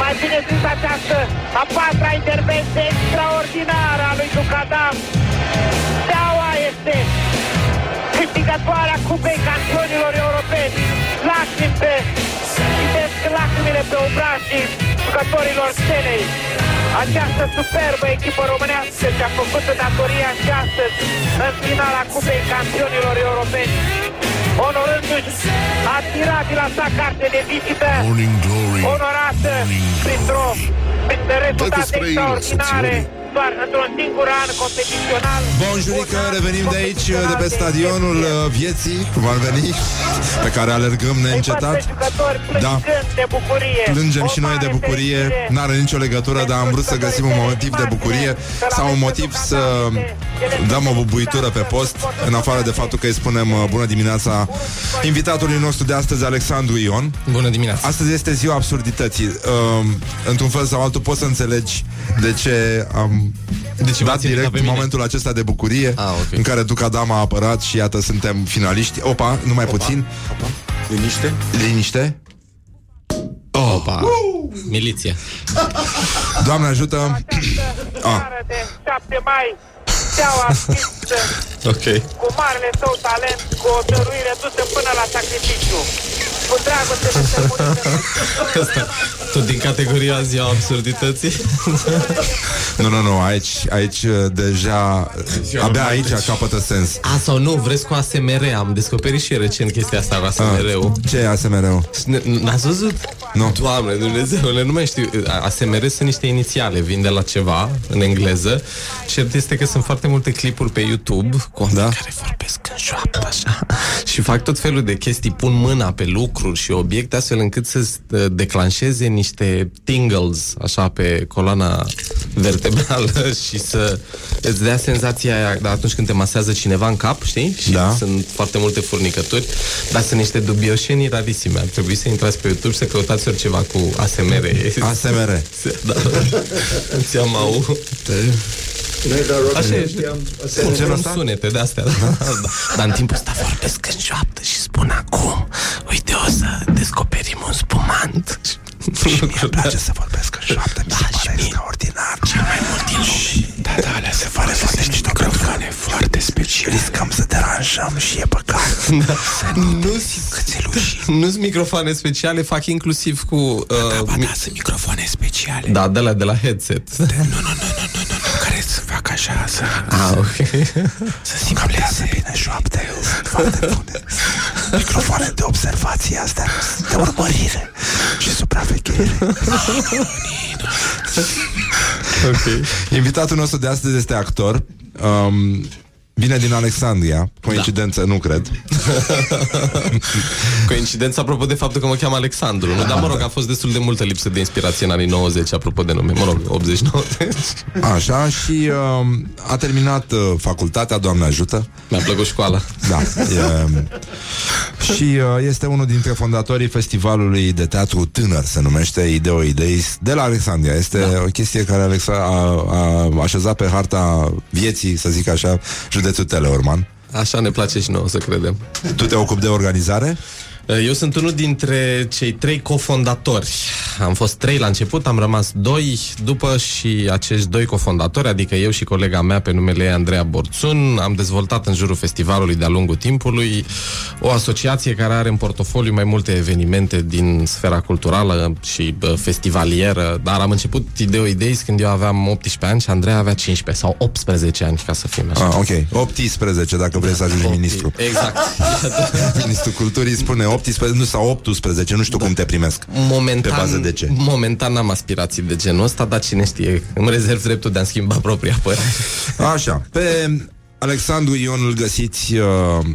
Mai bine zis această a patra intervenție extraordinară a lui Ducadam. Steaua este câștigătoarea Cupei Campionilor Europeni. Lacrimi pe, citesc lacrimile pe obrașii jucătorilor scenei. Această superbă echipă românească și-a făcut datoria și astăzi în finala Cupei Campionilor Europeni. Onorându-și admirabil sa carte de vizită, onorată printr-o prin rezultate extraordinare doar într-un singur an competițional. Bonjurică, revenim de aici, de pe stadionul uh, vieții, cum ar veni, pe care alergăm neîncetat. Da, de bucurie. plângem și noi de bucurie, n-are nicio legătură, dar am vrut să găsim un motiv de bucurie sau un motiv să dăm o bubuitură pe post, în afară de faptul că îi spunem uh, bună dimineața invitatului nostru de astăzi, Alexandru Ion. Bună dimineața. Astăzi este ziua absurdității. Uh, într-un fel sau altul poți să înțelegi de ce am De ce dat m-ați invitat direct pe mine? momentul acesta de bucurie Ah, ok. în care Duca Dama a apărat și iată suntem finaliști. Opa, numai puțin. Liniște. Liniște. Oh. Opa. Miliția. Doamne ajută. Ah. de 7 mai, Steaua a scris Ok. cu marele său talent, cu o dăruire dusă până la sacrificiu. Cu dragoste de stăpânită. Asta, tot din categoria ziua absurdității. Nu, nu, nu, aici, aici uh, deja, abia aici capătă sens. A, sau nu, vreți cu ASMR Am descoperit și recent chestia asta cu ASMR-ul Ce e ASMR-ul? N-ați văzut? Nu. Doamne, Dumnezeule, nu mai știu ASMR sunt niște inițiale Vin de la ceva, în engleză Cert este că sunt foarte multe clipuri pe YouTube Cu oameni da? care vorbesc în șoaptă așa Și fac tot felul de chestii Pun mâna pe lucruri și obiecte Astfel încât să uh, declanșeze niște tingles Așa pe coloana vertebrală Și să îți dea senzația aia de atunci când te masează cineva în cap, știi? Și Da. sunt foarte multe furnicături Dar sunt niște dubioșenii rarisime Ar trebui să intrați pe YouTube și să căutați oriceva cu ASMR ASMR. Da Ți-am au Așa e. Sunt sunete de astea da. da. Dar în timpul ăsta vorbesc în șoaptă Și spun acum. Uite o să descoperim un spumant. Și mie îmi place să vorbesc în șoaptă Mi se pare extraordinar. Cel mai mult din lume. Da, da, alea se pare foarte niște microfoane foarte speciale. Riscăm să deranjăm și e păcat. Da. Nu Nu sunt microfoane speciale Fac inclusiv cu uh, da, da, sunt microfoane speciale. Da, de la, de la headset. Nu, nu, nu, nu, nu, nu, nu Care să fac așa să, ah, ok Să simpleze bine șoapte Sunt foarte bune Microfoane de observație astea De urmărire Și supraveghere Ok. Invitatul nostru de astăzi este actor. Um, vine din Alexandria. Coincidență, nu cred. Coincidență apropo de faptul că mă cheamă Alexandru nu? Dar mă rog, a fost destul de multă lipsă de inspirație în anii 90 Apropo de nume, mă rog, 80-90 Așa, și um, a terminat uh, facultatea, Doamne ajută. Mi-a plăcut școala. Da. E, și uh, este unul dintre fondatorii festivalului de teatru tânăr, se numește Ideo Ideis, de la Alexandria. Este da. o chestie care Alexa a, a așezat pe harta vieții, să zic așa, județul Teleorman. Așa ne place și nouă să credem Tu te ocupi de organizare? Eu sunt unul dintre cei trei cofondatori. Am fost trei la început, am rămas doi după și acești doi cofondatori, adică eu și colega mea pe numele ei Andreea Borțun, am dezvoltat în jurul festivalului de-a lungul timpului o asociație care are în portofoliu mai multe evenimente din sfera culturală și bă, festivalieră, dar am început Ideo Ideis când eu aveam 18 ani și Andreea avea 15 sau 18 ani, ca să fim așa. Ah, ok. 18, dacă vrei să ajungi ministru. Exact. Ministrul Culturii spune 18 nu, sau 18, nu știu da. cum te primesc. Momentan, Pe bază de ce? Momentan n-am aspirații de genul ăsta, dar cine știe, îmi rezerv dreptul de a-mi schimba propria părere. Așa, pe Alexandru Ion îl găsiți uh,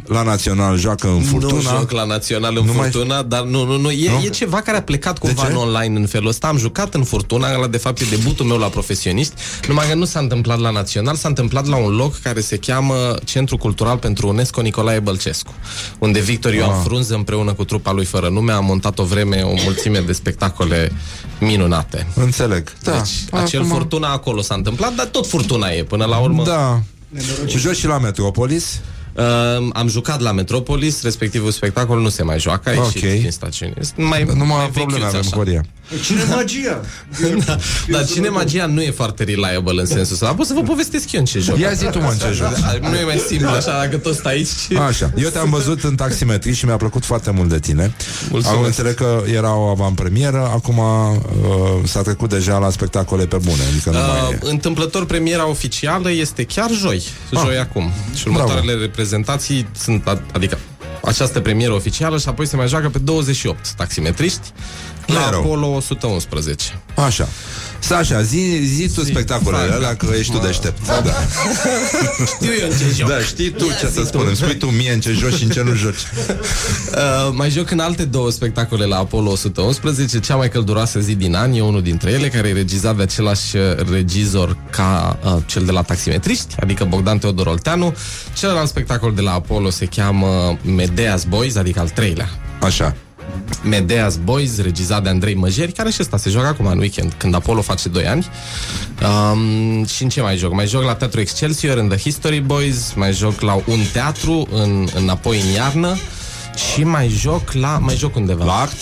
la Național, joacă în Furtuna. Nu joc la Național în Nu mai- Furtuna, dar nu, nu, nu. E, Nu? e ceva care a plecat cumva ce? în online în felul ăsta. Am jucat în Furtuna, ăla de fapt e debutul meu la profesioniști, numai că nu s-a întâmplat la Național, s-a întâmplat la un loc care se cheamă Centru Cultural pentru UNESCO Nicolae Bălcescu, unde Victor Ioan Ah. Frunză împreună cu trupa lui Fără Nume a montat o vreme o mulțime de spectacole minunate. Înțeleg. Da. Deci, acel Acum- Furtuna acolo s-a întâmplat, dar tot Furtuna e până la urmă. Da. Joci și la Metropolis? Uh, am jucat la Metropolis, respectivul spectacol nu se mai joacă, a ieșit Ok. din stațiune. Este Mai, Nu mai mai am probleme, vechiuț avem așa. Horia. Cine magia? da, dar cine magia nu e foarte reliable în sensul ăsta. Dar pot să vă povestesc eu în ce joc. Ia zi tu, mă, în ce joci. Nu e mai simplu așa, dacă tot stai aici. Așa, eu te-am văzut în taximetri și mi-a plăcut foarte mult de tine. Mulțumesc. Am înțeles că era o avantpremieră, acum uh, s-a trecut deja la spectacole pe bune, adică nu mai Uh, e. întâmplător premiera oficială este chiar joi, joi acum. Și următoarele reprezentații sunt, ad- adică această premieră oficială și apoi se mai joacă pe 28 taximetriști la Mereu. Apollo 111. Așa. Sasha, zi, zi tu spectacolele Hai, alea, da. că ești tu Mă. deștept. Da. Știu eu în ce joc. Da, știi tu Ia ce zi să tu. spun. Îmi spui tu mie în ce joci și în ce nu joci. Uh, mai joc în alte două spectacole la Apollo 111, cea mai călduroasă zi din an, e unul dintre ele, care e regizat de același uh, regizor ca uh, cel de la Taximetriști, adică Bogdan Teodor Olteanu. Celălalt spectacol de la Apollo se cheamă Medea's Boys, adică al treilea. Așa. Medea's Boys, regizat de Andrei Măjeri, care și ăsta se joacă acum în weekend, când Apollo face 2 ani. Um, și în ce mai joc? Mai joc la Teatru Excelsior, în The History Boys, mai joc la un teatru, în, înapoi în iarnă, și mai joc la... Mai joc undeva. La act?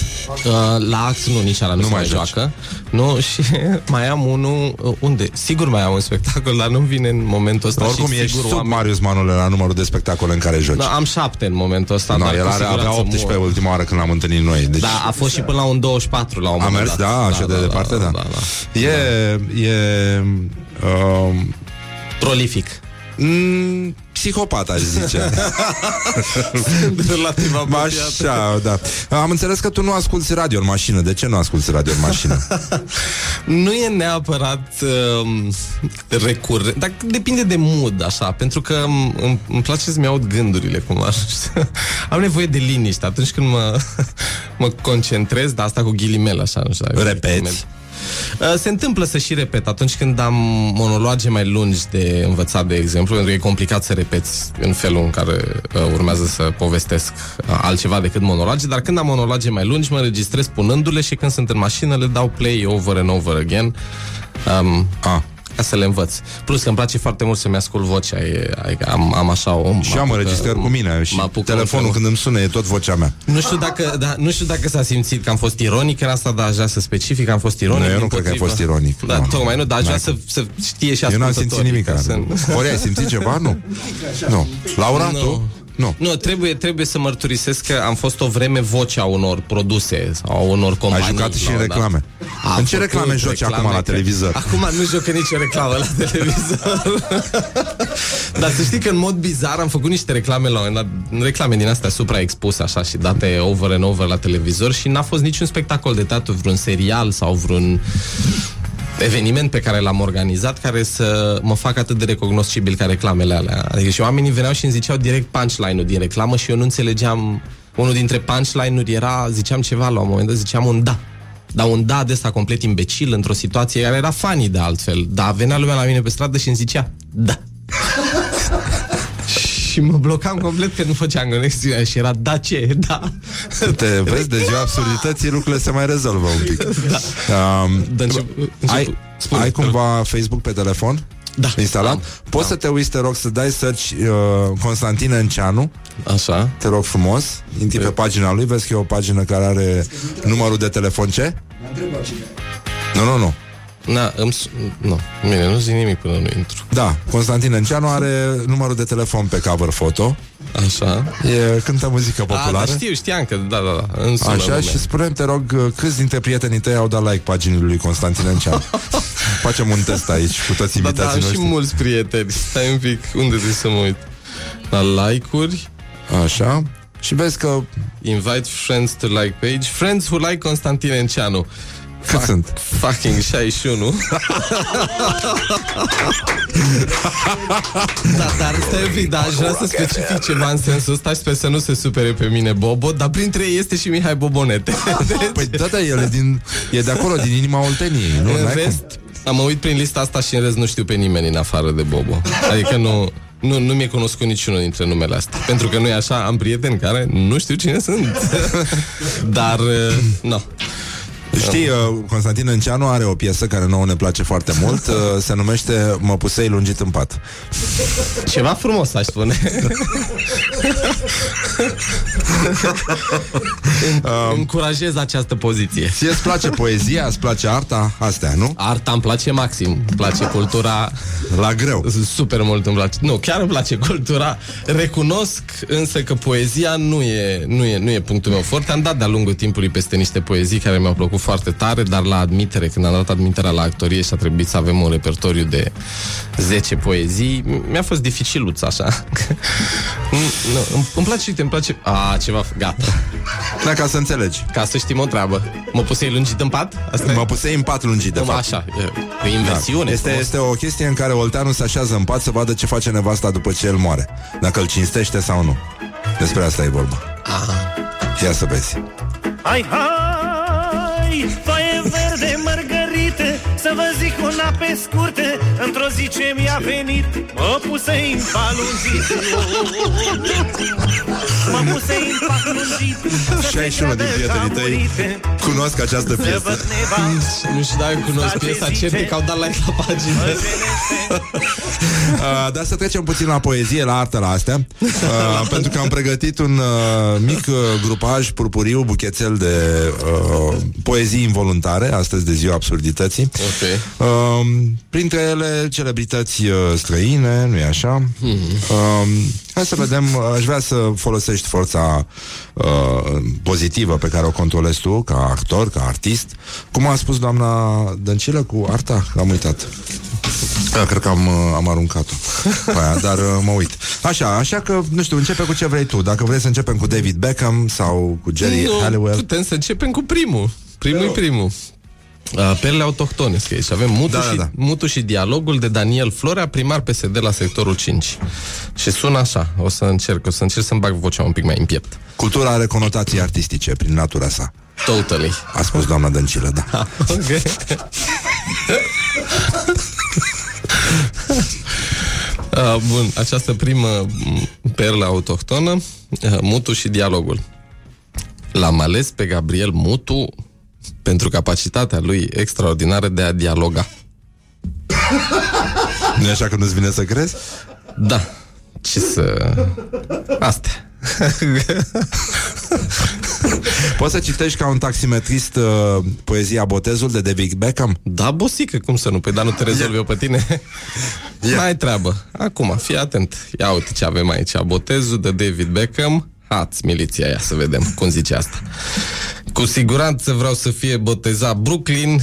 Uh, la act nu, nici ala nu, Nu se mai mai joci. joacă. Nu, și mai am unul... Uh, unde? Sigur mai am un spectacol, dar nu-mi vine în momentul ăsta. Oricum și ești sigur sub oameni- Marius Manule la numărul de spectacole în care joci. Da, am șapte în momentul ăsta. No, dar el cu are, avea siguranță 18 mor. ultima oară când l-am întâlnit noi. Deci Da, a fost și până la un 24 la un a moment mers, dat. da, așa de departe, da. da, da. E, e uh, Prolific. Mm, psihopat, aș zice. Relativ Așa, da. Am înțeles că tu nu asculti radio în mașină. De ce nu asculti radio în mașină? Nu e neapărat um, recurent, dar depinde de mood, așa, pentru că um, îmi, îmi place să-mi aud gândurile cumva. Am nevoie de liniște atunci când mă, mă concentrez, dar asta cu ghilimele, așa, nu știu. dacă- Repeți? Uh, Se întâmplă să și repet atunci când am monologe mai lungi de învățat, de exemplu, pentru că e complicat să repeți în felul în care uh, urmează să povestesc uh, altceva decât monologe, dar când am monologe mai lungi, mă înregistrez punându-le și când sunt în mașină le dau play over and over again. Um, ah. Ca să le învăț. Plus că îmi place foarte mult să-mi ascult vocea. E, adică am, am așa o... Și am înregistrări cu mine și mă apucă telefonul un- când îmi sună e tot vocea mea. nu știu, dacă, da, nu știu dacă s-a simțit că am fost ironic în asta, dar aș vrea să specific că am fost ironic. Nu, eu nu dimpotrivă. cred că ai fost ironic. Da, Nu. tocmai nu, dar aș vrea N-ai să, să știe și Eu n-am simțit ascultătorii nimic. ca să- Ori ai simțit ceva? Nu. Nu. Laura, tu? Nu. Nu, trebuie, trebuie să mărturisesc că am fost o vreme vocea unor produse sau a unor companii. Ai jucat și la în un dat. reclame. Am În ce făcut reclame joci acum la că- televizor? Acum nu joc în nicio reclamă la televizor. Dar să știi că în mod bizar am făcut niște reclame la un moment dat, reclame din astea supraexpuse așa și date over and over la televizor și n-a fost niciun spectacol de teatru, vreun serial sau vreun eveniment pe care l-am organizat care să mă facă atât de recognoscibil ca reclamele alea. Adică și oamenii veneau și îmi ziceau direct punchline-ul din reclamă și eu nu înțelegeam unul dintre punchline-uri era, ziceam ceva la un moment dat, ziceam un da. Dar un da de ăsta complet imbecil într-o situație care era funny de altfel. Dar venea lumea la mine pe stradă și îmi zicea da. Și mă blocam complet că nu făceam conexiunea și era da ce, da. Te vezi, de ziua absurdității lucrurile se mai rezolvă un pic. Da. Um, Dar încep, ai, ai cumva Facebook pe telefon? Da. Instalat? Am, Poți să te uiți, te rog, să dai search uh, Constantin Enceanu. Așa. Te rog frumos. Intri pe pagina lui, vezi că e o pagină care are numărul de telefon ce? Nu, nu, nu. Na, îmi, s- nu, bine, nu zic nimic până nu intru. Da, Constantin Enceanu are numărul de telefon pe cover foto. Așa. E, cântă muzică A, populară. da, știu, știam că, da, da, da, îmi sună Așa, nume. și spune te rog, uh, câți dintre prietenii tăi au dat like paginii lui Constantin Enceanu? Facem un test aici cu toți Da, da, invitații am și noștri. mulți prieteni. Stai un pic, unde trebuie să mă uit? La like-uri? Așa. Și vezi că... Invite friends to like page. Friends who like Constantin Enceanu. Cât Fuck, sunt? Fucking 61 Da, dar stai un pic, da, aș vrea să specific ceva în sensul ăsta Sper să nu se supere pe mine Bobo Dar printre ei este și Mihai Bobonete. Deci... Păi da, da, el e, din, e de acolo, din inima Olteniei nu? În rest, am uit prin lista asta și în rest nu știu pe nimeni în afară de Bobo. Adică nu... Nu, nu mi-e cunoscut niciunul dintre numele astea. Pentru că nu e așa, am prieteni care nu știu cine sunt. Dar, uh, nu Știi, uh, Constantin Înceanu are o piesă care nouă ne place foarte mult uh, Se numește Mă pusei lungit în pat. Ceva frumos, aș spune. Um, Încurajez această poziție. Ție îți place poezia, îți place arta? Astea, nu? Arta îmi place maxim. Îmi place cultura La greu. Super mult îmi place. Nu, chiar îmi place cultura. Recunosc însă că poezia nu e, nu e, nu e punctul meu. Foarte Am dat de-a lungul timpului peste niște poezii Care mi-au plăcut foarte tare, dar la admitere, când am dat admiterea la actorie și a trebuit să avem un repertoriu de 10 poezii, mi-a fost dificiluț așa. nu, îmi, îmi place, uite, îmi place... A, ceva, gata. Da, ca să înțelegi. Ca să știm o treabă. Mă pusei lungit în pat? Asta mă pusei în pat lungit, de fapt. Așa, e inversiune. Da. Este, este o chestie în care Olteanu se așează în pat să vadă ce face nevasta după ce el moare. Dacă îl cinstește sau nu. Despre asta e vorba. Aha. Ia să vezi. Hai, hai! Foaie verde, mărgărite Să vă zic una pe scurte Într-o zi ce mi-a venit Mă puse în palungit Mă puse în palungit 61 din prietenii tăi. cunosc această piesă Nu știu dacă cunosc piesa Ce că au dat like la pagină. Uh, Dar să trecem puțin la poezie, la artă, la astea. Uh, Pentru că am pregătit un uh, mic uh, grupaj purpuriu, buchețel de uh, poezii involuntare Astăzi de ziua absurdității. Okay. Uh, Printre ele celebrități uh, străine, nu-i așa? Mm-hmm. Uh, hai să vedem, aș vrea să folosești forța uh, pozitivă pe care o controlezi tu ca actor, ca artist. Cum a spus doamna Dăncilă cu arta? Am uitat. Da, cred că am, uh, am aruncat-o aia, Dar uh, mă uit Așa, așa că, nu știu, începe cu ce vrei tu Dacă vrei să începem cu David Beckham Sau cu Jerry nu, Halliwell Putem să începem cu primul Primul e primul Uh, perle autohtone, scrie aici. Avem mutu, Da, și, da, da. mutu și dialogul de Daniel Florea, primar PSD la sectorul 5. Și sună așa, o să încerc, o să încerc să-mi bag vocea un pic mai în piept. Cultura are conotații artistice prin natura sa Totally. A spus doamna Dăncilă, da Ah, ok. Uh, bun, această primă m, perlă autohtonă, uh, Mutu și dialogul. L-am ales pe Gabriel Mutu pentru capacitatea lui extraordinară de a dialoga. nu e așa că nu-ți vine să crezi? Da. Ce să... Astea. Poți să citești ca un taximetrist uh, poezia Botezul de David Beckham? Da, bosică, cum să nu? Păi, dar nu te rezolvi eu pe tine? Yeah. Mai treabă. Acum, fii atent. Ia uite ce avem aici. Botezul de David Beckham. Hați miliția ia să vedem cum zice asta. Cu siguranță vreau să fie botezat Brooklyn,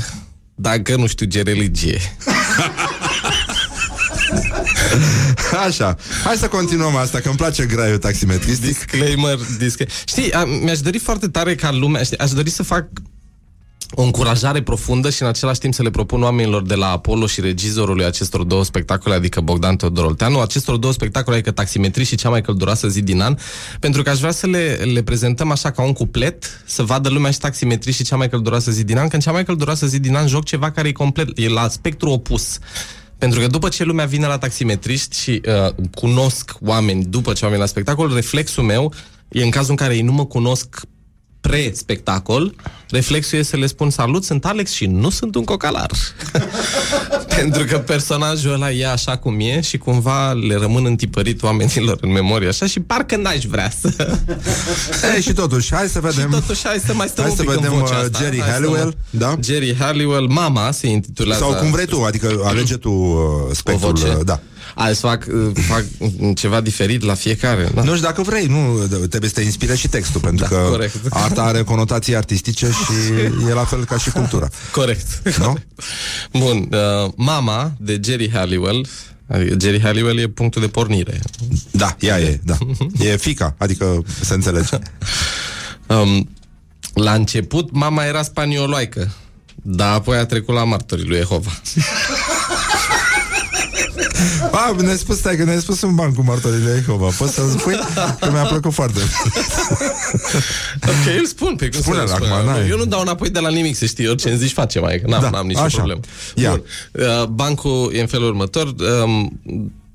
dacă nu știu ce religie. Așa, hai să continuăm asta, că îmi place graiul taximetristic. Disclaimer, disclaimer. Știi, a, mi-aș dori foarte tare ca lumea, știi, aș dori să fac o încurajare profundă și în același timp să le propun oamenilor de la Apollo și regizorului acestor două spectacole, adică Bogdan Teodor Olteanu, acestor două spectacole, adică Taximetrii și cea mai călduroasă zi din an, pentru că aș vrea să le, le prezentăm așa ca un cuplet, să vadă lumea și Taximetrii și cea mai călduroasă zi din an, că în cea mai călduroasă zi din an joc ceva care e complet, e la spectru opus. Pentru că după ce lumea vine la taximetriști și uh, cunosc oameni după ce au venit la spectacol, reflexul meu e în cazul în care ei nu mă cunosc pre-spectacol, reflexul e să le spun salut, sunt Alex și nu sunt un cocalar. Pentru că personajul ăla e așa cum e și cumva le rămân întipărit oamenilor în memorie așa și parcă n-aș vrea să... Ei, și totuși, hai să vedem. Și totuși, hai să mai stăm Hai un să pic vedem în vocea uh, asta. Jerry Hai să Halliwell, mă- da? Jerry Halliwell, Mama se intitulează... Sau cum vrei tu, adică alege tu uh, spectrul, voce? uh, da. Hai să fac, uh, fac ceva diferit la fiecare. Da? Nu știu dacă vrei, nu, trebuie să te inspire și textul, pentru Da, că corect. arta are conotații artistice și e la fel ca și cultura. Corect. Nu? Bun, uh, Mama de Jerry Halliwell Adică Jerry Halliwell e punctul de pornire. Da, ea e, da. E fica, adică se înțelege. Um, la început, mama era spanioloică, dar apoi a trecut la martorii lui Jehova. A, ne-ai spus, stai, că ne-ai spus un ban cu martorile Jehova. Poți să-mi spui? Că mi-a plăcut foarte mult. ok, îl spun pe cum Spune-l să acum, spune. n-ai. Eu nu dau înapoi de la nimic, să știi, orice îmi zici face mai, n-am, Da, n-am nicio așa. problemă. Ia. Bun. Uh, bancul e în felul următor.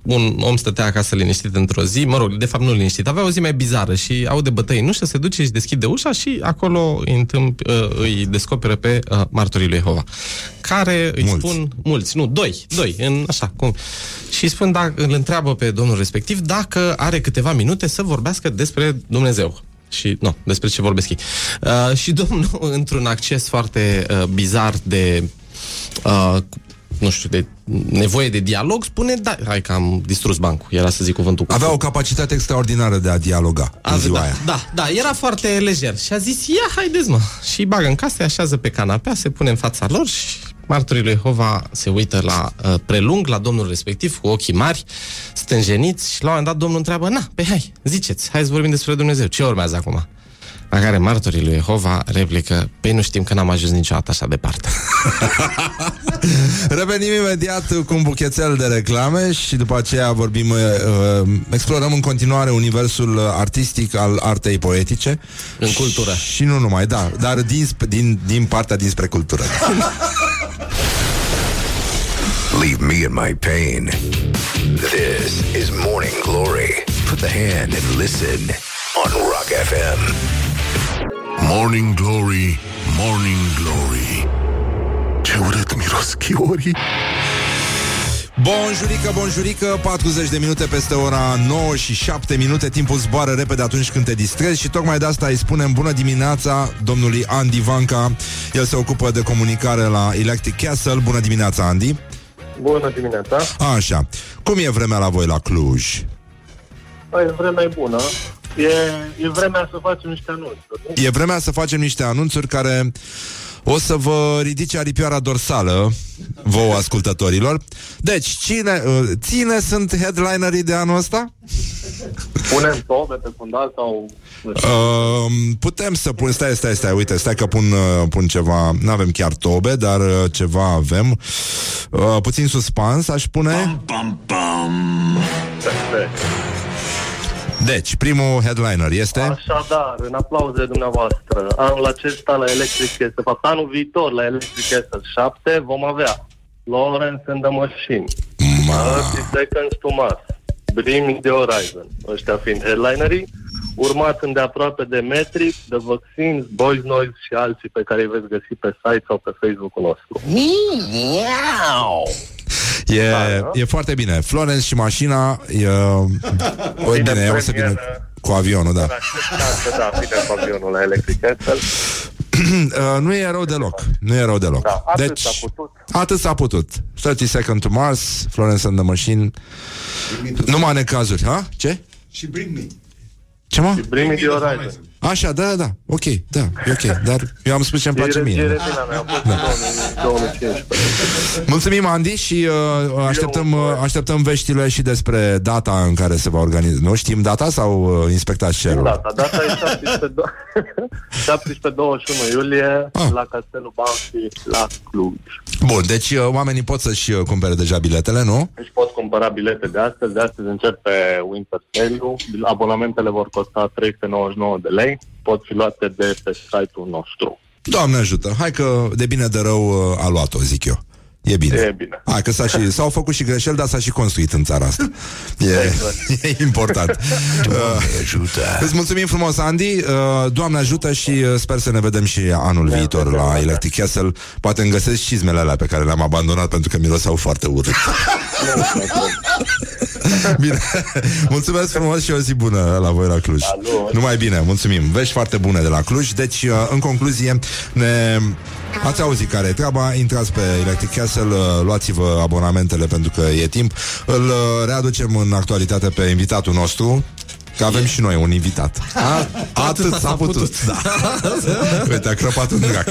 Um, un om stătea acasă liniștit într-o zi, mă rog, de fapt nu liniștit, avea o zi mai bizară și aude bătăi în ușă, se duce și deschide ușa și acolo îi, întâmp, uh, îi descoperă pe uh, martorii lui Jehova, care îi Mulți. spun, mulți, nu, doi, doi, în, așa, cum, și îi spun, dacă, îl întreabă pe domnul respectiv dacă are câteva minute să vorbească despre Dumnezeu. Și, nu, despre ce vorbesc ei. Uh, și domnul, într-un acces foarte uh, bizar de uh, nu știu, de nevoie de dialog, spune, da, hai că am distrus bancul, era să zic cuvântul cu Avea o capacitate extraordinară de a dialoga în Ave- ziua da, aia. da, da, era foarte lejer și a zis, ia, haideți mă. Și îi bagă în casă, se așează pe canapea, se pune în fața lor și martorii lui Jehova se uită la uh, prelung, la domnul respectiv, cu ochii mari, stânjeniți și la un moment dat domnul întreabă, na, pe hai, ziceți, hai să vorbim despre Dumnezeu, ce urmează acum? La care martorii lui Jehova replică, pe nu știm că n-am ajuns niciodată așa departe. Revenim imediat cu un buchețel de reclame și după aceea vorbim, uh, uh, explorăm în continuare universul uh, artistic al artei poetice. În cultură. Și nu numai, da, dar din, sp- din, din partea dinspre cultură. Leave me in my pain. This is Morning Glory. Put the hand and listen on Rock FM. Morning Glory, Morning Glory. Ce urât miros chiorii. Bonjurică, bonjurică, 40 de minute peste ora 9 și 7 minute. Timpul zboară repede atunci când te distrezi Și tocmai de asta îi spunem bună dimineața Domnului Andy Vanca. El se ocupă de comunicare la Electric Castle. Bună dimineața, Andy. Bună dimineața! Așa, cum e vremea la voi la Cluj? Păi, vremea e bună. E, e vremea să facem niște anunțuri. nu? E vremea să facem niște anunțuri care o să vă ridice aripioara dorsală vouă ascultătorilor. Deci, cine, uh, ține sunt headlinerii de anul ăsta? Punem tobe pe fundal sau... Uh, putem să pun, stai, stai, stai, uite, stai că pun, uh, pun ceva, nu avem chiar tobe, dar uh, ceva avem. Uh, puțin suspans, aș pune. Pam, pam. Perfect. Deci, primul headliner este... Așadar, în aplauze dumneavoastră, anul acesta la Electric este, de fapt, anul viitor la Electric este 7, vom avea Lawrence and the Machine, 30 Seconds to Mars, Bring Me the Horizon, ăștia fiind headlinerii, urmat îndeaproape de Metric, The Vaccines, Boys Noise și alții pe care îi veți găsi pe site sau pe Facebook-ul nostru. E, Da, e foarte bine. Florence și mașina e... O, Bine, bine, o să vină premieră. cu avionul, da. Da, da, bine cu avionul la Electric Castle. Uh, nu e rău deloc. Nu e rău deloc. Da, atât deci, s-a putut. atât s-a putut. 30 Second to Mars, Florence and the Machine. Numai necazuri, ha? Ce? Și Bring Me. Ce mă? Bring Me the Horizon. Așa, da, da, da, ok, da, e ok, dar eu am spus ce-mi place E, mie. e da. retina mea, a fost în 2015. Mulțumim, Andy, și uh, așteptăm, uh, așteptăm veștile și despre data în care se va organiza. Nu știm data sau uh, inspectați cerul? Data, data e 17-21 iulie Ah. la Castelul Banfi la Cluj. Bun, deci uh, oamenii pot să-și uh, cumpere deja biletele, nu? Deci pot cumpăra bilete de astăzi. De astăzi începe Winter Sale-ul. Abonamentele vor costa 399 de lei. Pot fi luate de pe site-ul nostru. Doamne ajută, hai că de bine de rău uh, a luat-o, zic eu. E bine. E bine. Hai că s-a și, s-au făcut și greșeli, dar s-a și construit în țara asta. E, e important. Doamne ajută. Îți mulțumim frumos, Andy. Uh, Doamne ajută și uh, sper să ne vedem și anul viitor la Electric Castle. Poate îmi găsesc cizmele alea pe care le-am abandonat pentru că miroseau foarte urât. Bine. Mulțumesc frumos și o zi bună la voi la Cluj. Numai bine, mulțumim. Vești foarte bune de la Cluj. Deci, uh, în concluzie, ne... Ați auzit care e treaba, intrați pe Electric Castle, uh, luați-vă abonamentele pentru că e timp. Îl uh, readucem în actualitate pe invitatul nostru, Că avem și noi un invitat. A, Atât s-a putut. Da. Uite, a crăpat un drac.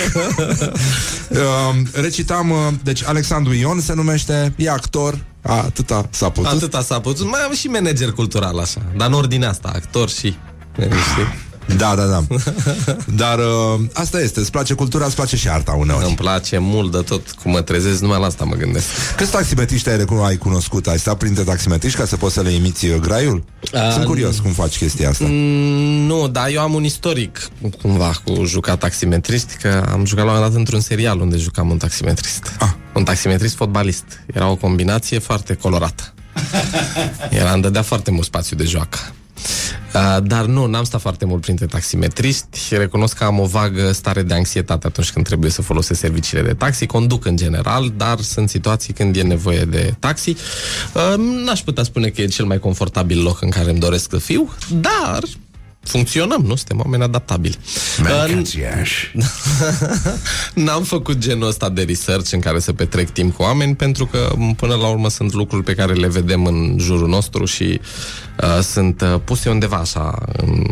Um, Recitam, uh, deci Alexandru Ion se numește, e actor, atâta s-a putut. Atâta s-a putut. Mai am și manager cultural așa, dar în ordinea asta, actor și... Știi? Da, da, da. Dar uh, asta este, îți place cultura, îți place și arta uneori. Îmi place mult de tot, cum mă trezesc, numai la asta mă gândesc. Câți taximetriști ai, recuno- ai cunoscut? Ai stat printre taximetriști ca să poți să le imiți uh, graiul? A, Sunt curios cum faci chestia asta. Mm, Nu, dar eu am un istoric cumva cu jucat taximetrist, că am jucat la un moment dat într-un serial unde jucam un taximetrist. Ah. Un taximetrist fotbalist. Era o combinație foarte colorată. Era, îmi dădea foarte mult spațiu de joacă. Uh, dar nu, n-am stat foarte mult printre taximetriști. Recunosc că am o vagă stare de anxietate atunci când trebuie să folosesc serviciile de taxi. Conduc în general, dar sunt situații când e nevoie de taxi. Uh, n-aș putea spune că e cel mai confortabil loc în care îmi doresc să fiu, dar funcționăm, nu? Suntem oameni adaptabili. Mâncați-aș. N-am făcut genul ăsta de research în care să petrec timp cu oameni pentru că m, până la urmă sunt lucruri pe care le vedem în jurul nostru și uh, sunt uh, puse undeva așa în...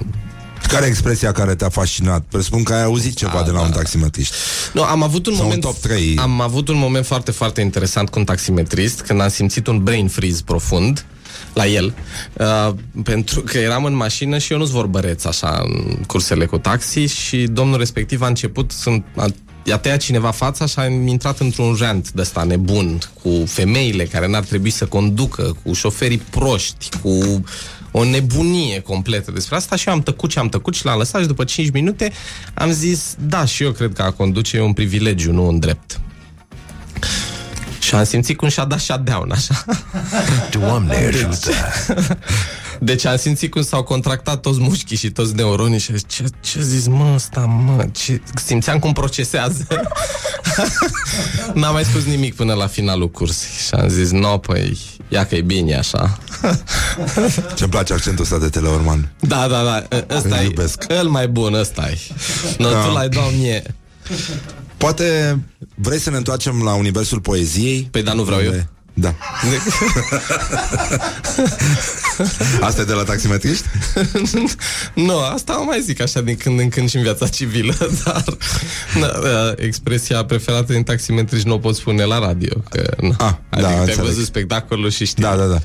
Care e expresia care te-a fascinat? Presupun că ai auzit ceva A, de la da. un taximetrist. Nu, am avut un Sau moment un top 3. Am avut un moment foarte, foarte interesant cu un taximetrist când am simțit un brain freeze profund la el, uh, pentru că eram în mașină și eu nu-s vorbăreț așa în cursele cu taxi și domnul respectiv a început, sunt, a, i-a tăiat cineva fața și a intrat într-un rant de ăsta nebun cu femeile care n-ar trebui să conducă, cu șoferii proști, cu o nebunie completă despre asta și eu am tăcut și am tăcut și l-am lăsat și după 5 minute am zis, da, și eu cred că a conduce e un privilegiu, nu un drept. Și am simțit cum și-a dat shutdown, așa. Doamne ajută! Deci am simțit cum s-au contractat toți mușchii și toți neuronii și ce, ce zis mă ăsta, mă, ce... simțeam cum procesează. N-am mai spus nimic până la finalul cursului și am zis, no, păi, ia că e bine așa. Ce-mi place accentul ăsta de teleorman. Da, da, da, ăsta e, el mai bun, ăsta e. No, Da. tu l-ai dat mie. Poate vrei să ne întoarcem la universul poeziei? Păi da, nu vreau eu. Da. Asta e de la taximetriști? nu, asta o mai zic așa din când în când și în viața civilă, dar na, uh, expresia preferată din taximetriști nu o pot spune la radio. Că, na, Ah, adică da, te-ai înțeleg. văzut spectacolul și știi. Da, da, da.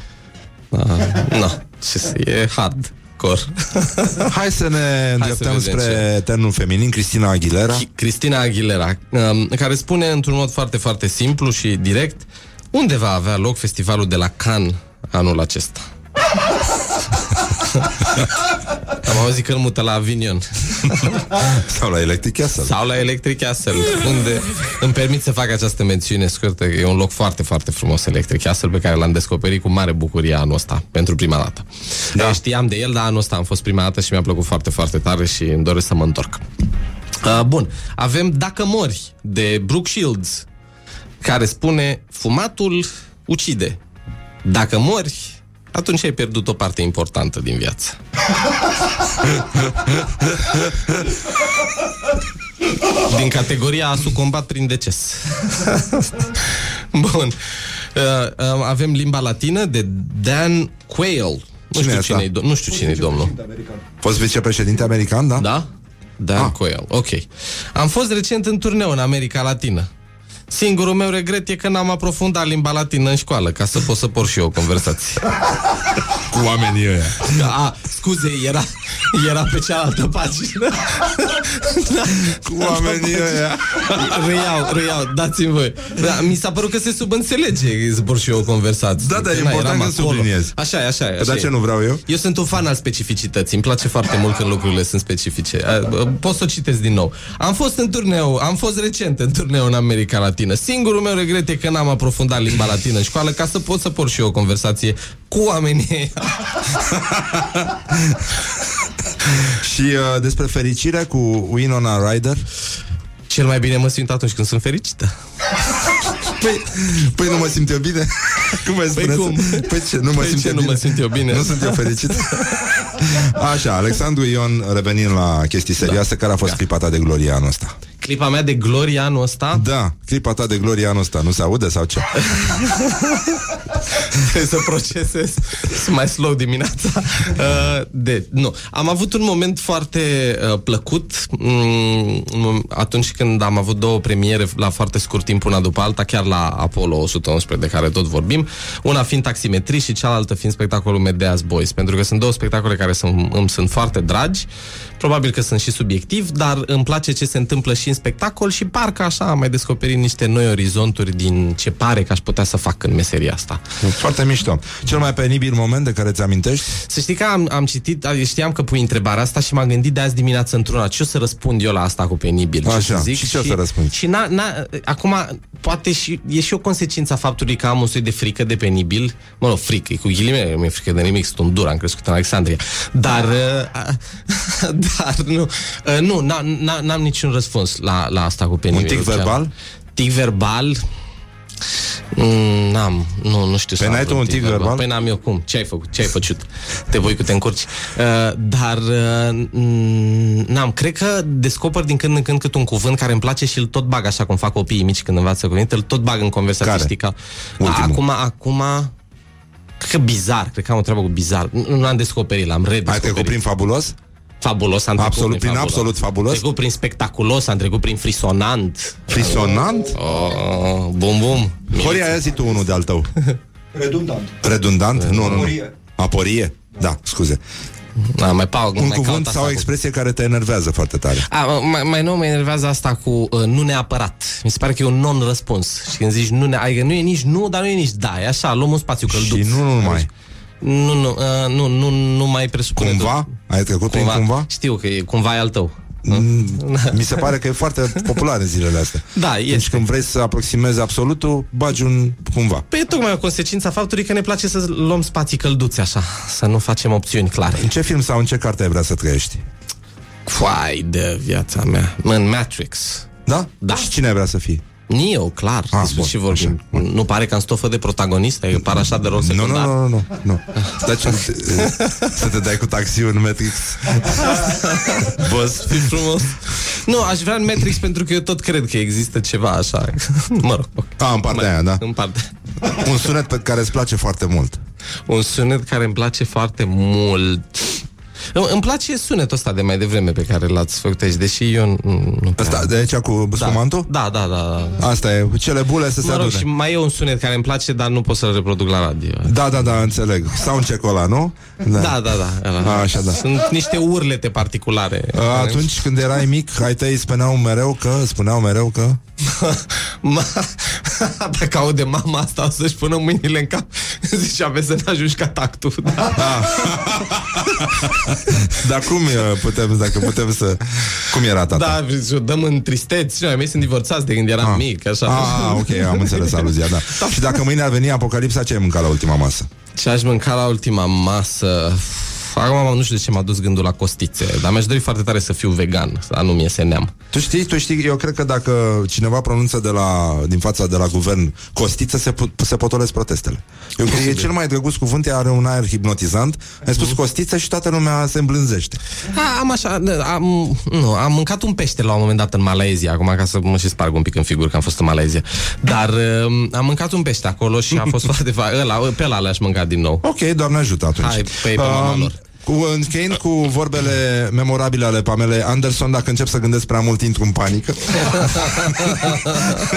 Uh, no, ce să, e hard. Cor. Hai să ne îndreptăm vedem spre termenul feminin, Cristina Aguilera. Cristina Aguilera, um, care spune într-un mod foarte, foarte simplu și direct unde va avea loc festivalul de la Cannes anul acesta. Am auzit că îl mută la Avignon. Sau la Electric Castle. Sau la Electric Castle, unde îmi permit să fac această mențiune scurtă. E un loc foarte, foarte frumos, Electric Castle, pe care l-am descoperit cu mare bucurie anul ăsta, pentru prima dată. Da. Știam de el, dar anul ăsta am fost prima dată și mi-a plăcut foarte, foarte tare și îmi doresc să mă întorc. Uh, bun, avem Dacă mori, de Brooke Shields, care spune Fumatul ucide. Dacă mori, atunci ai pierdut o parte importantă din viață. Din categoria a sucombat prin deces. Bun. Uh, uh, avem limba latină de Dan Quayle. Nu Cine e știu asta? cine, nu știu cine e domnul. Fost vicepreședinte american, da? Da? Dan ah. Quayle, ok. Am fost recent în turneu în America Latină. Singurul meu regret e că n-am aprofundat limba latină în școală, ca să pot să por și eu o conversație. Cu oamenii ăia. A, scuze, era, era pe cealaltă pagină. da, Cu oamenii ăia. Reiau, reiau, dați-mi voi. Da, mi s-a părut că se subînțelege zbor și eu o conversație. Da, da, e Na, important eram să acolo. subliniezi. Așa e, așa e. Că așa de ce e. nu vreau eu? Eu sunt un fan al specificității. Îmi place foarte mult când lucrurile sunt specifice. Uh, Pot să o citesc din nou. Am fost în turneu, am fost recent în turneu în America Latină. Singurul meu regret e că n-am aprofundat limba latină în școală ca să pot să port și eu o conversație cu oamenii ăia. Și uh, despre fericire cu Winona Ryder. Cel mai bine mă simt atunci când sunt fericită. Păi, păi nu mă simt eu bine? Cum ai spune? cum? Păi ce, nu mă Păi simt ce eu nu bine? mă simt eu bine? Nu sunt eu fericit? Așa, Alexandru Ion, revenind la chestii serioase, care a fost clipa ta de glorie anul ăsta. Clipa mea de glorie anul ăsta? Da, clipa ta de glorie anul ăsta. Nu se aude sau ce? Trebuie să procesez Sunt mai slow dimineața uh, de, nu. Am avut un moment foarte uh, plăcut mm, Atunci când am avut două premiere La foarte scurt timp una după alta Chiar la Apollo 111 de care tot vorbim Una fiind taximetrii și cealaltă fiind spectacolul Medea's Boys Pentru că sunt două spectacole care sunt, îmi sunt foarte dragi Probabil că sunt și subiectiv Dar îmi place ce se întâmplă și în spectacol Și parcă așa am mai descoperit niște noi orizonturi Din ce pare că aș putea să fac în meseria asta Foarte mișto. Cel mai penibil moment de care ți amintești? Să știi că am, am citit, știam că pui întrebarea asta și m-am gândit de azi dimineață într-una. Ce o să răspund eu la asta cu penibil? Ce Așa, să zic? și ce o să răspunzi? Și na, na, acum, poate și, e și o consecință a faptului că am un soi de frică de penibil. Mă rog, frică, e cu ghilimele, mi-e frică de nimic, sunt un dur, am crescut în Alexandria. Dar, uh, dar nu, uh, nu n-am, n-am- n-am niciun răspuns la, la asta cu penibil. Un tic verbal? Tic verbal? Mm, n-am, nu, nu știu Păi să n-ai am tu un un tic verbal? Păi n-am eu cum, ce ai făcut, ce ai făcut Te voi cu te încurci uh, Dar uh, mm, N-am, cred că descoper din când în când cât un cuvânt care îmi place și îl tot bag așa cum fac copiii mici când învață cuvinte, îl tot bag în conversație, Care? știi, ca... Ultimul. Acum, acum Cred că bizar, cred că am o treabă cu bizar Nu l-am descoperit, l-am Ai redescoperit trecut prin fabulos? Fabulos, am trecut Absolut, prin fabulos. absolut fabulos? Am trecut prin spectaculos, am trecut prin frisonant Frisonant? Oh, bum, bum Horia, ia zi tu unul de-al tău. Redundant. Redundant? Nu, nu, nu. Aporie. Aporie? Da, scuze. Da, mai paug, Un mai cuvânt caut sau asta o cu- expresie care te enervează foarte tare. A, mai, mai nou mă enervează asta cu uh, nu neapărat. Mi se pare că e un non-răspuns. Și când zici nu, ne, adică nu e nici nu, dar nu e nici da. E așa, luăm un spațiu călduț. Și nu numai. Nu, nu, uh, nu, nu, nu mai presupune. Cumva? Ai trecut prin cumva? cumva? Știu că e, cumva e al tău. Mm, Mi se pare că e foarte popular în zilele astea. Da, Deci este. când vrei să aproximezi absolutul, bagi un cumva. Păi e tocmai o consecință a faptului că ne place să luăm spații călduțe așa, să nu facem opțiuni clare. În ce film sau în ce carte ai vrea să trăiești? Foai de viața mea. În Matrix. Da? Da. Și cine ai vrea să fii? Neo, clar. Ah, Despre bun, ce vorbim. Nu pare că am stofă de protagonist, adică par așa de rol Nu, secundar. nu, nu, nu, nu. Deci, să te dai cu taxiul în Matrix. Boss, fi frumos. Nu, aș vrea în Matrix pentru că eu tot cred că există ceva așa. mă rog. A, în partea aia, da? În partea. Un sunet pe care îți place foarte mult. Un sunet care îmi place foarte mult. Îmi îmi place sunetul ăsta de mai devreme pe care l-ați făcut aici, deși eu nu... nu prea- Asta, de aici cu spumantul? Da, da, da. da. Asta e, cele bule să se Mă rog, adune. și mai e un sunet care îmi place, dar nu pot să-l reproduc la radio. Da, da, da, înțeleg. Soundcheck ăla, nu? Da, da, da. ăla. A, așa, da. Sunt niște urlete particulare. A, Atunci când erai mic, ai tăi spuneau mereu că, spuneau mereu că... Ma, dacă aude mama asta, o să-și pună mâinile în cap. Zice, aveți să ne ajungi ca tactul. Da. Dar cum e, putem, dacă putem să... Cum era tata? Da, și o dăm în tristeți. Și noi mei sunt divorțați de când eram Ah. mic, așa. Ah, ok, am înțeles aluzia, da. Și dacă mâine ar veni apocalipsa, ce ai mâncat la ultima masă? Ce aș mânca la ultima masă? Acum nu știu de ce m-a dus gândul la costițe, dar mi-aș dori foarte tare să fiu vegan, să nu mi se neam. Tu știi, tu știi, eu cred că dacă cineva pronunță de la, din fața de la guvern costiță, se, pu- se potolesc protestele. Eu cred că e cel mai drăguț cuvânt, are un aer hipnotizant. Ai spus costiță și toată lumea se îmblânzește. A, am așa, am, nu, am mâncat un pește la un moment dat în Malaezia, acum ca să mă și sparg un pic în figur că am fost în Malaezia. Dar um, am mâncat un pește acolo și a fost foarte fa- ăla, pe ăla le-aș mânca din nou. Ok, doamne ajută atunci. Hai, pe, pe mama Um, lor. Cu, încheind cu vorbele memorabile ale Pamelei Anderson, dacă încep să gândesc prea mult, intru în panică.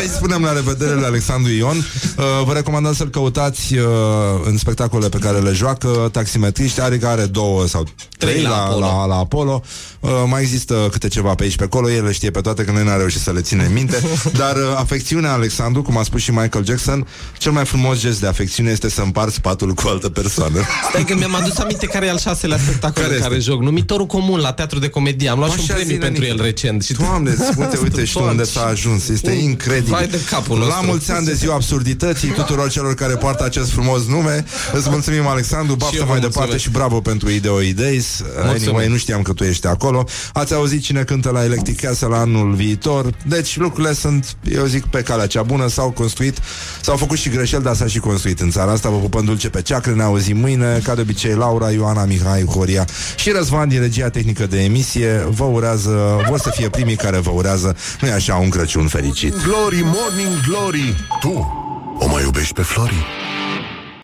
Îi spunem la revedere la Alexandru Ion. Uh, vă recomandăm să-l căutați uh, în spectacole pe care le joacă, taximetriști, are are două sau trei, Trei la la, Apollo. la, la Apollo. Uh, mai există câte ceva pe aici pe acolo, el le știe pe toate, că noi n-a reușit să le ține în minte. Dar uh, afecțiunea Alexandru, cum a spus și Michael Jackson, cel mai frumos gest de afecțiune este să împarți patul cu o altă persoană. Stai că mi-am adus aminte care e al șaselea spectacol Care în care joc. Numitorul comun la Teatru de Comedie. Am luat și un Așa premiu zine, pentru Nicu. el recent. Și Doamne, uite, uite și tu unde s-a ajuns. Este Un incredibil. vai de capul La nostru. mulți ani de ziua absurdității tuturor celor care poartă acest frumos nume. Îți mulțumim, Alexandru, Și baftă eu vă mai departe mulțumesc. și bravo pentru Ideo Days. Anyway, nu știam că tu ești acolo. Ați auzit cine cântă la Electric Castle anul viitor. Deci lucrurile sunt, eu zic, pe calea cea bună. S-au construit, s-au făcut și greșeli, dar s-a și construit în țara asta. Vă pupăm dulce pe ceacre, ne auzim mâine. Ca de obicei, Laura, Ioana, Mihai, cu Horia și Răzvan din regia tehnică de emisie vă urează, vor să fie primii care vă urează, nu așa, un Crăciun fericit. Glory, morning glory Tu o mai iubești pe Flori?